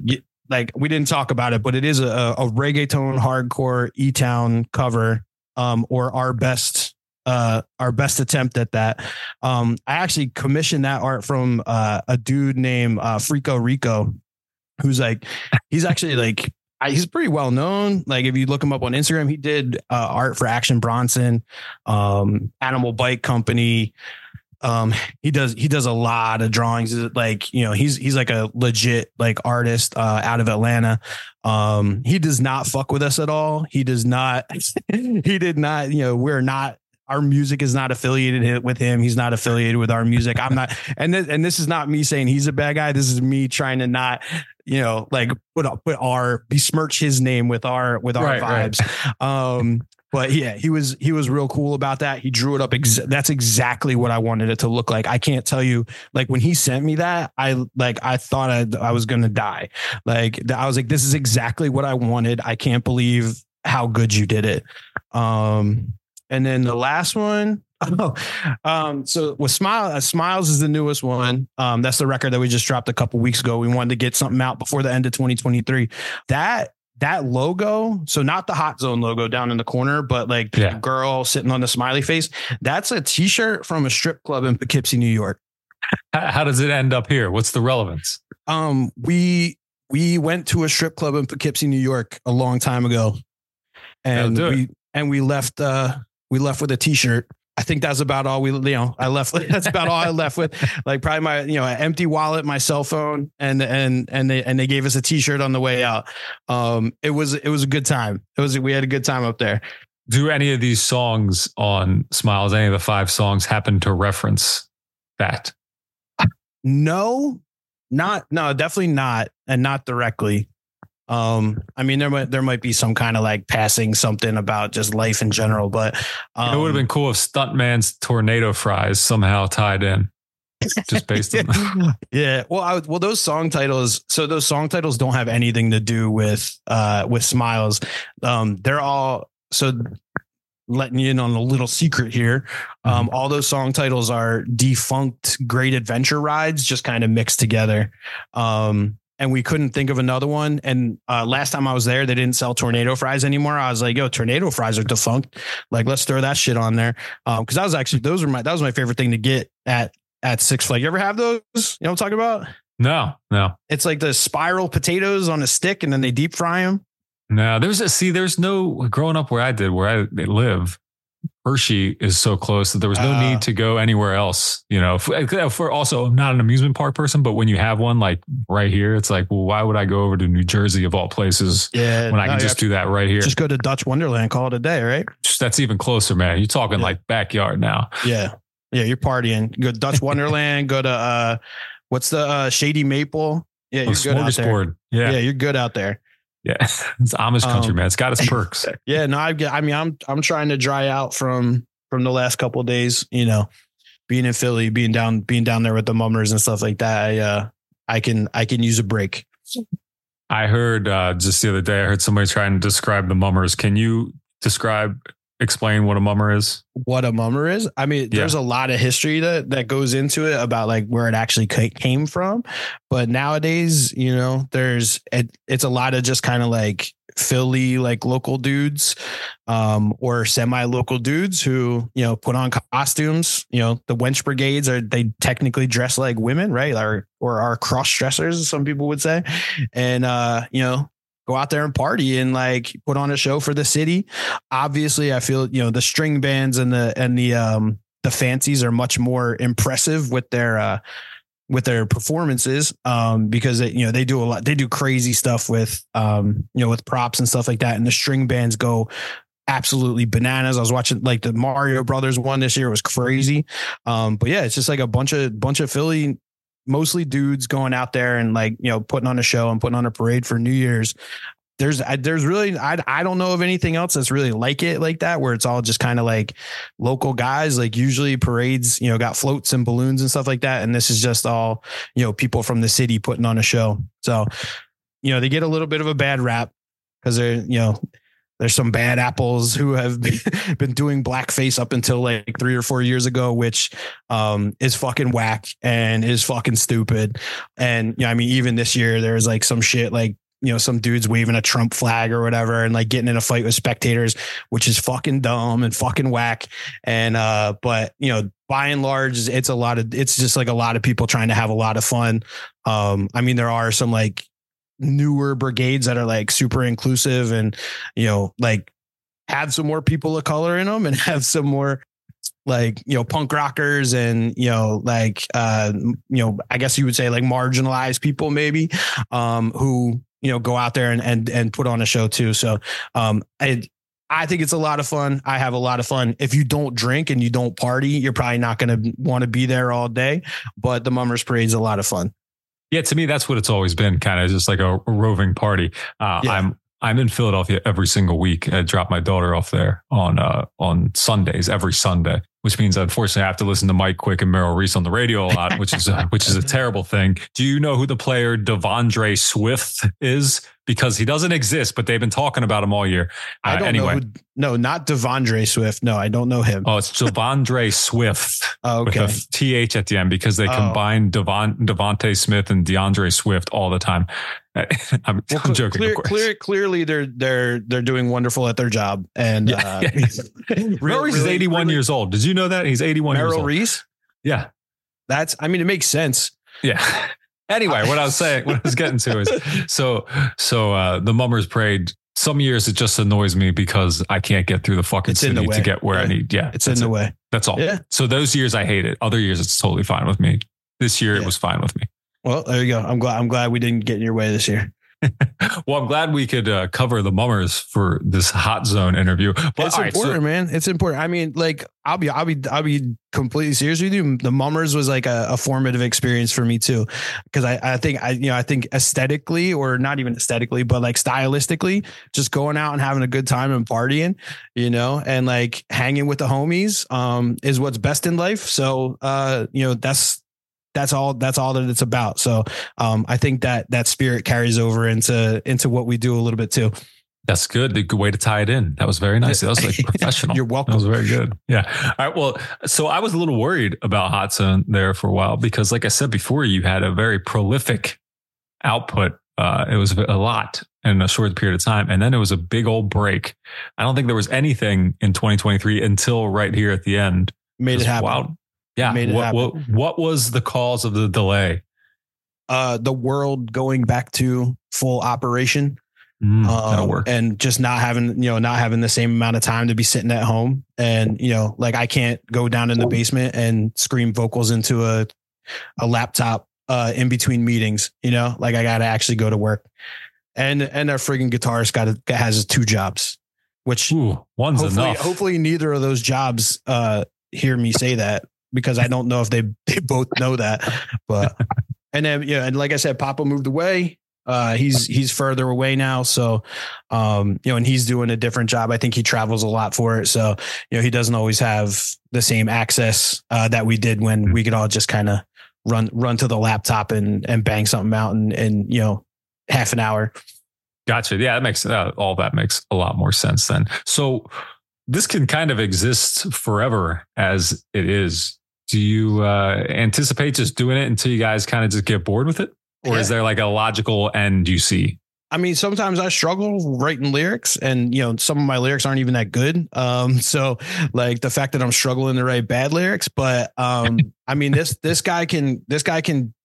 like we didn't talk about it, but it is a, a reggaeton hardcore E Town cover, um, or our best uh our best attempt at that. Um, I actually commissioned that art from uh, a dude named uh, Frico Rico, who's like he's actually like I, he's pretty well known. Like if you look him up on Instagram, he did uh, art for Action Bronson, um, Animal Bike Company. Um, he does he does a lot of drawings. Like you know, he's he's like a legit like artist uh, out of Atlanta. Um, he does not fuck with us at all. He does not. *laughs* he did not. You know, we're not. Our music is not affiliated with him. He's not affiliated with our music. I'm not. And this, and this is not me saying he's a bad guy. This is me trying to not you know, like put put our besmirch his name with our with our Right, right. vibes. Um, but yeah, he was he was real cool about that. He drew it up. Ex- that's exactly what I wanted it to look like. I can't tell you, like when he sent me that, I like I thought I, I was gonna die. Like I was like, this is exactly what I wanted. I can't believe how good you did it. Um, and then the last one, Oh, *laughs* um, so with Smile, uh, Smiles is the newest one. Um, that's the record that we just dropped a couple weeks ago. We wanted to get something out before the end of 2023. That that logo, so not the hot zone logo down in the corner, but like the Yeah. girl sitting on the smiley face. That's a t-shirt from a strip club in Poughkeepsie, New York. How, does it end up here? What's the relevance? Um, we we went to a strip club in Poughkeepsie, New York, a long time ago, and we and we left. Uh, we left with a T-shirt. I think that's about all we, you know, I left. *laughs* That's about all I left with. Like probably my, you know, an empty wallet, my cell phone, and and and they and they gave us a T-shirt on the way out. Um, it was it was a good time. It was we had a good time up there. Do any of these songs on Smiles, any of the five songs, happen to reference that? No, not no, definitely not, and not directly. Um, I mean, there might there might be some kind of like passing something about just life in general, but um, it would have been cool if Stuntman's tornado fries somehow tied in, just based on. *laughs* yeah. Well, I well those song titles. So those song titles don't have anything to do with uh with Smiles. Um, they're all so letting you in on a little secret here. Um, all those song titles are defunct Great Adventure rides, just kind of mixed together. Um, and we couldn't think of another one. And uh, last time I was there, they didn't sell tornado fries anymore. I was like, "Yo, tornado fries are defunct. Like, let's throw that shit on there." Because that was actually those were my that was my favorite thing to get at at Six Flags. You ever have those? You know what I'm talking about? No, no, It's like the spiral potatoes on a stick, and then they deep fry them. no. There's a see. There's no growing up where I did, where I live. Hershey is so close that there was no Ah. need to go anywhere else. You know, for, for also I'm not an amusement park person, but when you have one like right here, it's like, well, why would I go over to New Jersey of all places Yeah, when I can just do that right here? Just go to Dutch Wonderland, call it a day, right? That's even closer, man. You're talking Yeah. like backyard now. Yeah. Yeah, you're partying. Go to Dutch Wonderland, go to uh what's the uh Shady Maple? Yeah, Oh, you're good out there. Yeah, yeah. you're good out there. *laughs* it's Amish country, Um, man. It's got its *laughs* perks. Yeah, no, I I mean I'm I'm trying to dry out from from the last couple of days, you know, being in Philly, being down being down there with the mummers and stuff like that. I uh I can I can use a break. I heard uh, just the other day, I heard somebody trying to describe the mummers. Can you describe, explain what a mummer is? what a mummer is. I mean, Yeah. there's a lot of history that that goes into it about like where it actually came from. But nowadays, you know, there's it, it's a lot of just kind of like Philly like local dudes um or semi local dudes who, you know, put on costumes, you know, the wench brigades are they technically dress like women, right? Or or are cross dressers, some people would say. And uh, you know, go out there and party and like put on a show for the city obviously I feel you know the string bands and the and the um the fancies are much more impressive with their uh with their performances um because you know they do a lot they do crazy stuff with um you know with props and stuff like that and the string bands go absolutely bananas. I was watching like the Mario Brothers one this year it was crazy. Um but yeah, it's just like a bunch of bunch of Philly mostly dudes going out there and like, you know, putting on a show and putting on a parade for New Year's. There's I, there's really I I don't know of anything else that's really like it like that where it's all just kind of like local guys. Like usually parades you know got floats and balloons and stuff like that and this is just all you know people from the city putting on a show. So you know they get a little bit of a bad rap because they're you know there's some bad apples who have *laughs* been doing blackface up until like three or four years ago, which um, is fucking whack and is fucking stupid. And you know, I mean, even this year there's like some shit like you know, some dudes waving a Trump flag or whatever and like getting in a fight with spectators, which is fucking dumb and fucking whack. And, uh, but, you know, by and large, it's a lot of, it's just like a lot of people trying to have a lot of fun. Um, I mean, there are some like newer brigades that are like super inclusive and, you know, like have some more people of color in them and *laughs* have some more like you know punk rockers and you know like uh you know i guess you would say like marginalized people maybe um who you know go out there and and and put on a show too so um i I think it's a lot of fun. I have a lot of fun. If you don't drink and you don't party, you're probably not going to want to be there all day. But the Mummers Parade is a lot of fun. Yeah, to me, that's what it's always been, kind of just like a, a roving party. Uh, Yeah. I'm I'm in Philadelphia every single week. I drop my daughter off there on uh, on Sundays, every Sunday, which means unfortunately I have to listen to Mike Quick and Merrill Reese on the radio a lot, which is a, which is a terrible thing. Do you know who the player Devondre Swift is? Because he doesn't exist, but they've been talking about him all year. I Uh, don't anyway. know. Who, no, not Devondre Swift. No, I don't know him. Oh, it's Devondre Swift *laughs* Oh, with okay. a th at the end because they Oh. combine Devon DeVonta Smith and DeAndre Swift all the time. *laughs* I'm, I'm joking, clear, of course. clear, clearly, they're they're they're doing wonderful at their job. And Yeah, uh, *laughs* yeah. really- Merrill Reese is 81 really- years old. Did you know that he's 81 years Merrill old? Reese. Yeah, That's. I mean, it makes sense. yeah. Anyway, what I was saying, what I was getting to is, so so uh, the Mummers Parade. Some years it just annoys me because I can't get through the fucking It's in city the to get where I Yeah. need. Yeah, It's in the it. way. That's all. Yeah. So those years I hate it. Other years it's totally fine with me. This year it Yeah. was fine with me. Well, there you go. I'm glad. I'm glad we didn't get in your way this year. *laughs* Well, I'm glad we could uh, cover the mummers for this hot zone interview. But it's all right, so- important, man. It's important. I mean, like, I'll be, I'll be, I'll be completely serious with you. The Mummers was like a, a formative experience for me too, because I, I think, I, you know, I think aesthetically, or not even aesthetically, but like stylistically, just going out and having a good time and partying, you know, and like hanging with the homies, um, is what's best in life. So, uh, you know, that's. That's all. That's all that it's about. So, um, I think that that spirit carries over into into what we do a little bit too. That's good. A good way to tie it in. That was very nice. That was like *laughs* professional. You're welcome. That was very good. Yeah. All right. Well, so I was a little worried about Hot Zone there for a while because, like I said before, you had a very prolific output. Uh, it was a lot in a short period of time. And then it was a big old break. I don't think there was anything in 2023 until right here at the end. Made it Just happen. Wow. Yeah. Made it what, happen. what, what was the cause of the delay? uh the world going back to full operation Mm, um, and just not having you know not having the same amount of time to be sitting at home and you know like i can't go down in the basement and scream vocals into a a laptop uh in between meetings you know like i gotta actually go to work and and our friggin guitarist got a, has two jobs which Ooh, one's hopefully, enough. hopefully neither of those jobs uh hear me say that because I don't know if they *laughs* they both know that. But *laughs* and then yeah, and like I said, Papa moved away. Uh he's he's further away now. So um, you know, and he's doing a different job. I think he travels a lot for it. So, you know, he doesn't always have the same access uh that we did when we could all just kind of run run to the laptop and and bang something out in, in you know half an hour. Gotcha. Yeah, that makes uh, all that makes a lot more sense then. So this can kind of exist forever as it is. Do you uh, anticipate just doing it until you guys kind of just get bored with it, or is there like a logical end you see? I mean, sometimes I struggle writing lyrics, and you know, some of my lyrics aren't even that good. Um, *laughs* so like the fact that I'm struggling to write bad lyrics, but um, *laughs* I mean, this this guy can this guy can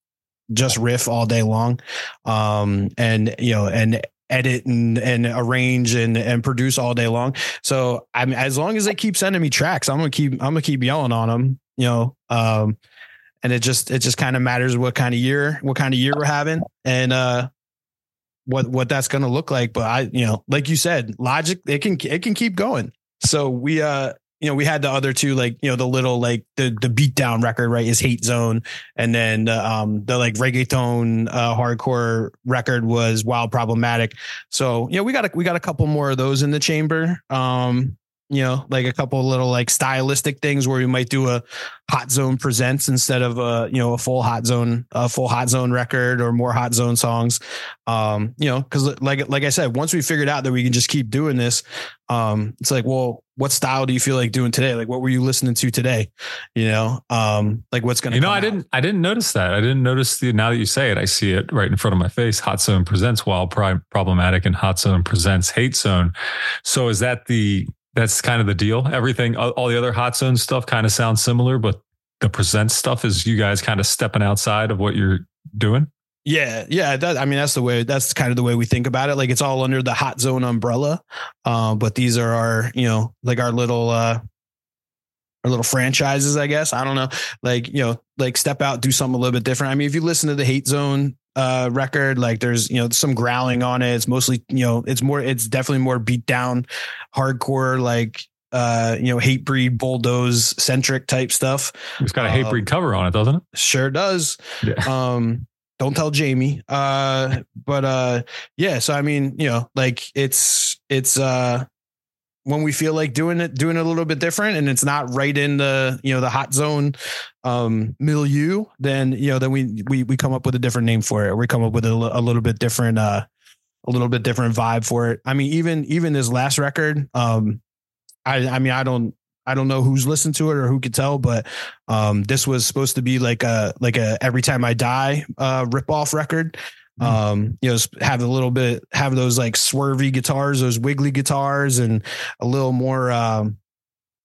just riff all day long, um, and you know, and edit and and arrange and and produce all day long. So I mean, as long as they keep sending me tracks, I'm gonna keep I'm gonna keep yelling on them. You know, um, and it just it just kind of matters what kind of year what kind of year we're having and uh what what that's to look like but i you know like you said logic it can it can keep going so we uh you know we had the other two like you know the little like the the beat down record right is hate zone. And then the um the like reggaeton uh hardcore record was wild problematic. So you know we got a, we got a couple more of those in the chamber. Um you know like a couple little like stylistic things where we might do a hot zone presents instead of a you know a full hot zone a full hot zone record or more hot zone songs um you know because like like i said once we figured out that we can just keep doing this um it's like well what style do you feel like doing today like what were you listening to today you know um like what's gonna You know, I out? didn't I didn't notice that. I didn't notice the now that you say it, I see it right in front of my face. Hot Zone presents Wild Pri- Problematic and Hot Zone presents Hate Zone. So is that the that's kind of the deal? Everything all, the other Hot Zone stuff kind of sounds similar, but the present stuff is you guys kind of stepping outside of what you're doing. Yeah, yeah. That, I mean, that's the way. That's kind of the way we think about it. Like it's all under the hot zone umbrella. Um, but these are our, you know, like our little, uh, our little franchises. I guess I don't know. Like you know, like step out, do something a little bit different. I mean, if you listen to the Hate Zone uh record, like there's you know some growling on it. It's mostly you know, it's more, it's definitely more beat down, hardcore, like uh you know Hatebreed bulldoze centric type stuff It's got a hate Um, breed cover on it, doesn't it? sure does Yeah. um don't tell Jamey uh but uh yeah so i mean you know like it's it's uh when we feel like doing it doing it a little bit different and it's not right in the you know the hot zone um milieu then you know then we we we come up with a different name for it we come up with a, a little bit different uh a little bit different vibe for it i mean even even this last record um i i mean i don't I don't know who's listened to it or who could tell, but um, this was supposed to be like a like a every time I die uh, rip off record. Um, you know, have a little bit have those like swervy guitars, those wiggly guitars, and a little more um,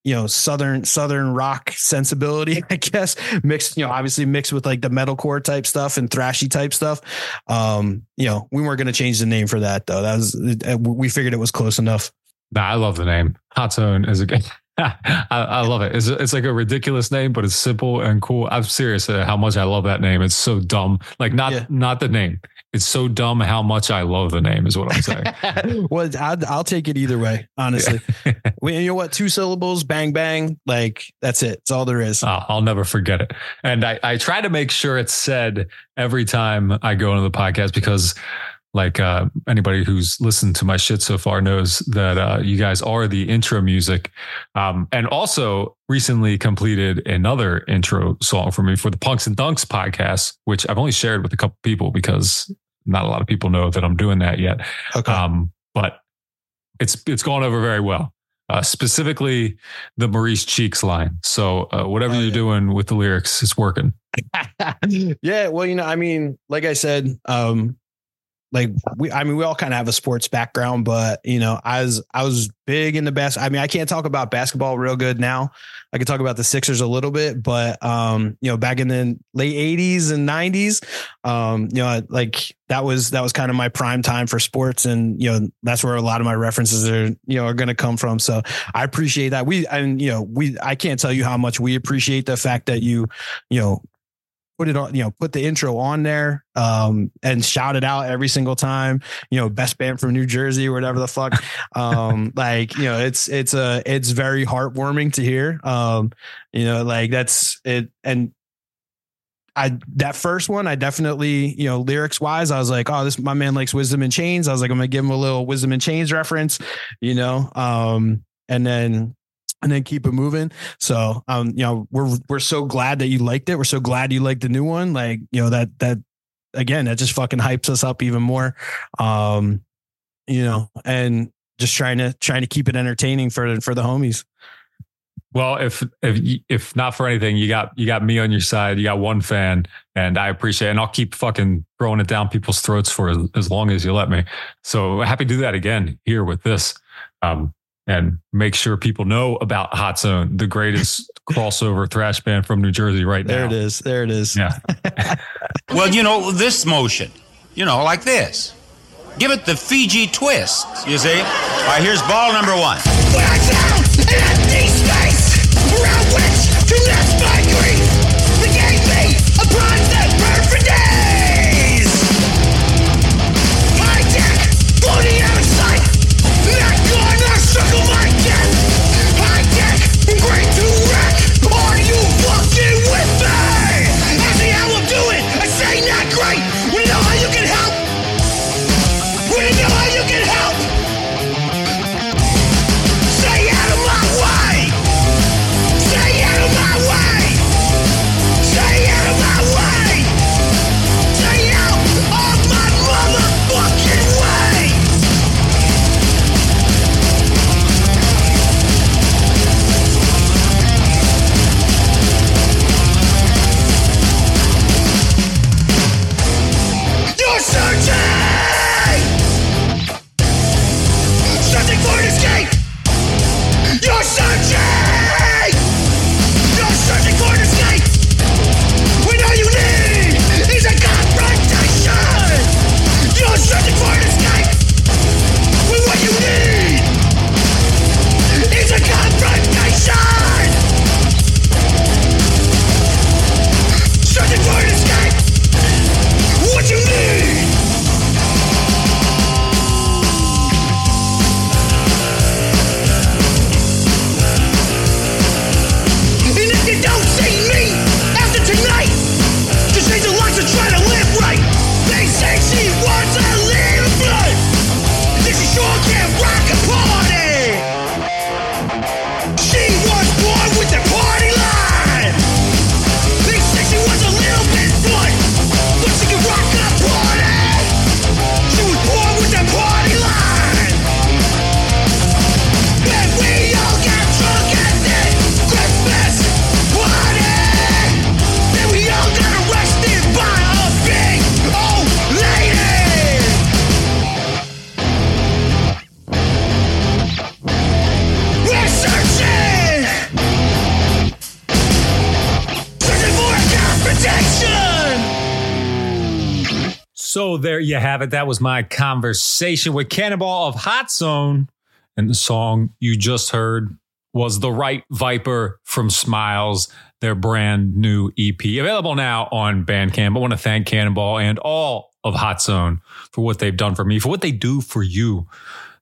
you know southern southern rock sensibility, *laughs* I guess. Mixed, you know, obviously mixed with like the metalcore type stuff and thrashy type stuff. Um, you know, we weren't going to change the name for that though. That was we figured it was close enough. Nah, I love the name. Hot Zone is a good. *laughs* *laughs* I, I love it. It's, it's like a ridiculous name, but it's simple and cool. I'm serious at how much I love that name. It's so dumb. Like not Yeah. not the name. It's so dumb how much I love the name is what I'm saying. *laughs* *laughs* well, I'd, I'll take it either way, honestly. Well, you know what? Two syllables, bang, bang. Like that's it. That's all there is. Oh, I'll never forget it. And I, I try to make sure it's said every time I go into the podcast because like uh, anybody who's listened to my shit so far knows that uh, you guys are the intro music. Um, and also recently completed another intro song for me for the Punks and Dunks podcast, which I've only shared with a couple people because not a lot of people know that I'm doing that yet. Okay. Um, but it's it's gone over very well. Uh, specifically, the Maurice Cheeks line. So uh, whatever Oh, you're yeah. doing with the lyrics is working. *laughs* yeah. Well, you know, I mean, like I said, um, like we, I mean, we all kind of have a sports background, but you know, I was, I was big in the best. I mean, I can't talk about basketball real good now. I can talk about the Sixers a little bit, but um, you know, back in the late '80s and '90s, um, you know, like that was that was kind of my prime time for sports, and you know, that's where a lot of my references are, you know, are going to come from. So I appreciate that. We and you know, we I can't tell you how much we appreciate the fact that you, you know, put it on, you know, put the intro on there, um, and shout it out every single time, you know, best band from New Jersey or whatever the fuck. *laughs* Um, like, you know, it's, it's a, it's very heartwarming to hear. Um, you know, like that's it. And I, that first one, I definitely, you know, lyrics wise, I was like, oh, this, my man likes Wisdom in Chains. I was like, I'm going to give him a little Wisdom in Chains reference, you know, um, and then, and then keep it moving. So, um, you know, we're we're so glad that you liked it. We're so glad you liked the new one. Like, you know, that that again, that just fucking hypes us up even more. Um, you know, and just trying to trying to keep it entertaining for for the homies. Well, if if if not for anything, you got you got me on your side. You got one fan, and I appreciate. it. And I'll keep fucking throwing it down people's throats for as, as long as you let me. So happy to do that again here with this, um, and make sure people know about Hot Zone, the greatest *laughs* crossover thrash band from New Jersey right There now. it is. There it is. Yeah. *laughs* Well, you know, this motion, you know, like this. Give it the Fiji twist, you see? All right, here's ball number one. Wax out an empty space around which to So there you have it. That was my conversation with Cannonball of Hot Zone. And the song you just heard was The Right Viper from Smiles, their brand new EP. Available now on Bandcamp. I want to thank Cannonball and all of Hot Zone for what they've done for me, for what they do for you.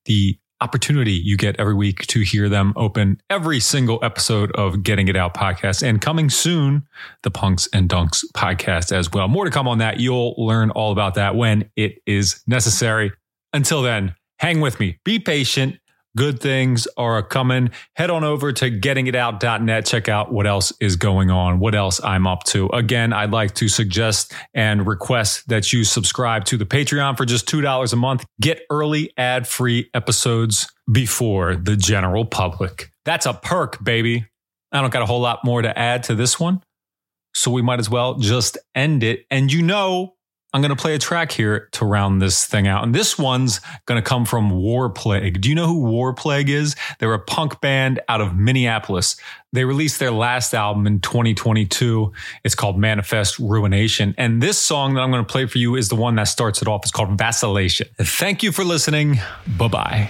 The opportunity you get every week to hear them open every single episode of Getting It Out podcast and coming soon, the Punks and Dunks podcast as well. More to come on that. You'll learn all about that when it is necessary. Until then, hang with me. Be patient. Good things are coming. Head on over to gettingitout.net. Check out what else is going on, what else I'm up to. Again, I'd like to suggest and request that you subscribe to the Patreon for just $2 a month. Get early ad free episodes before the general public. That's a perk, baby. I don't got a whole lot more to add to this one. So we might as well just end it. And you know, I'm going to play a track here to round this thing out. And this one's going to come from War Plague. Do you know who War Plague is? They're a punk band out of Minneapolis. They released their last album in 2022. It's called Manifest Ruination. And this song that I'm going to play for you is the one that starts it off. It's called Vacillation. Thank you for listening. Bye bye.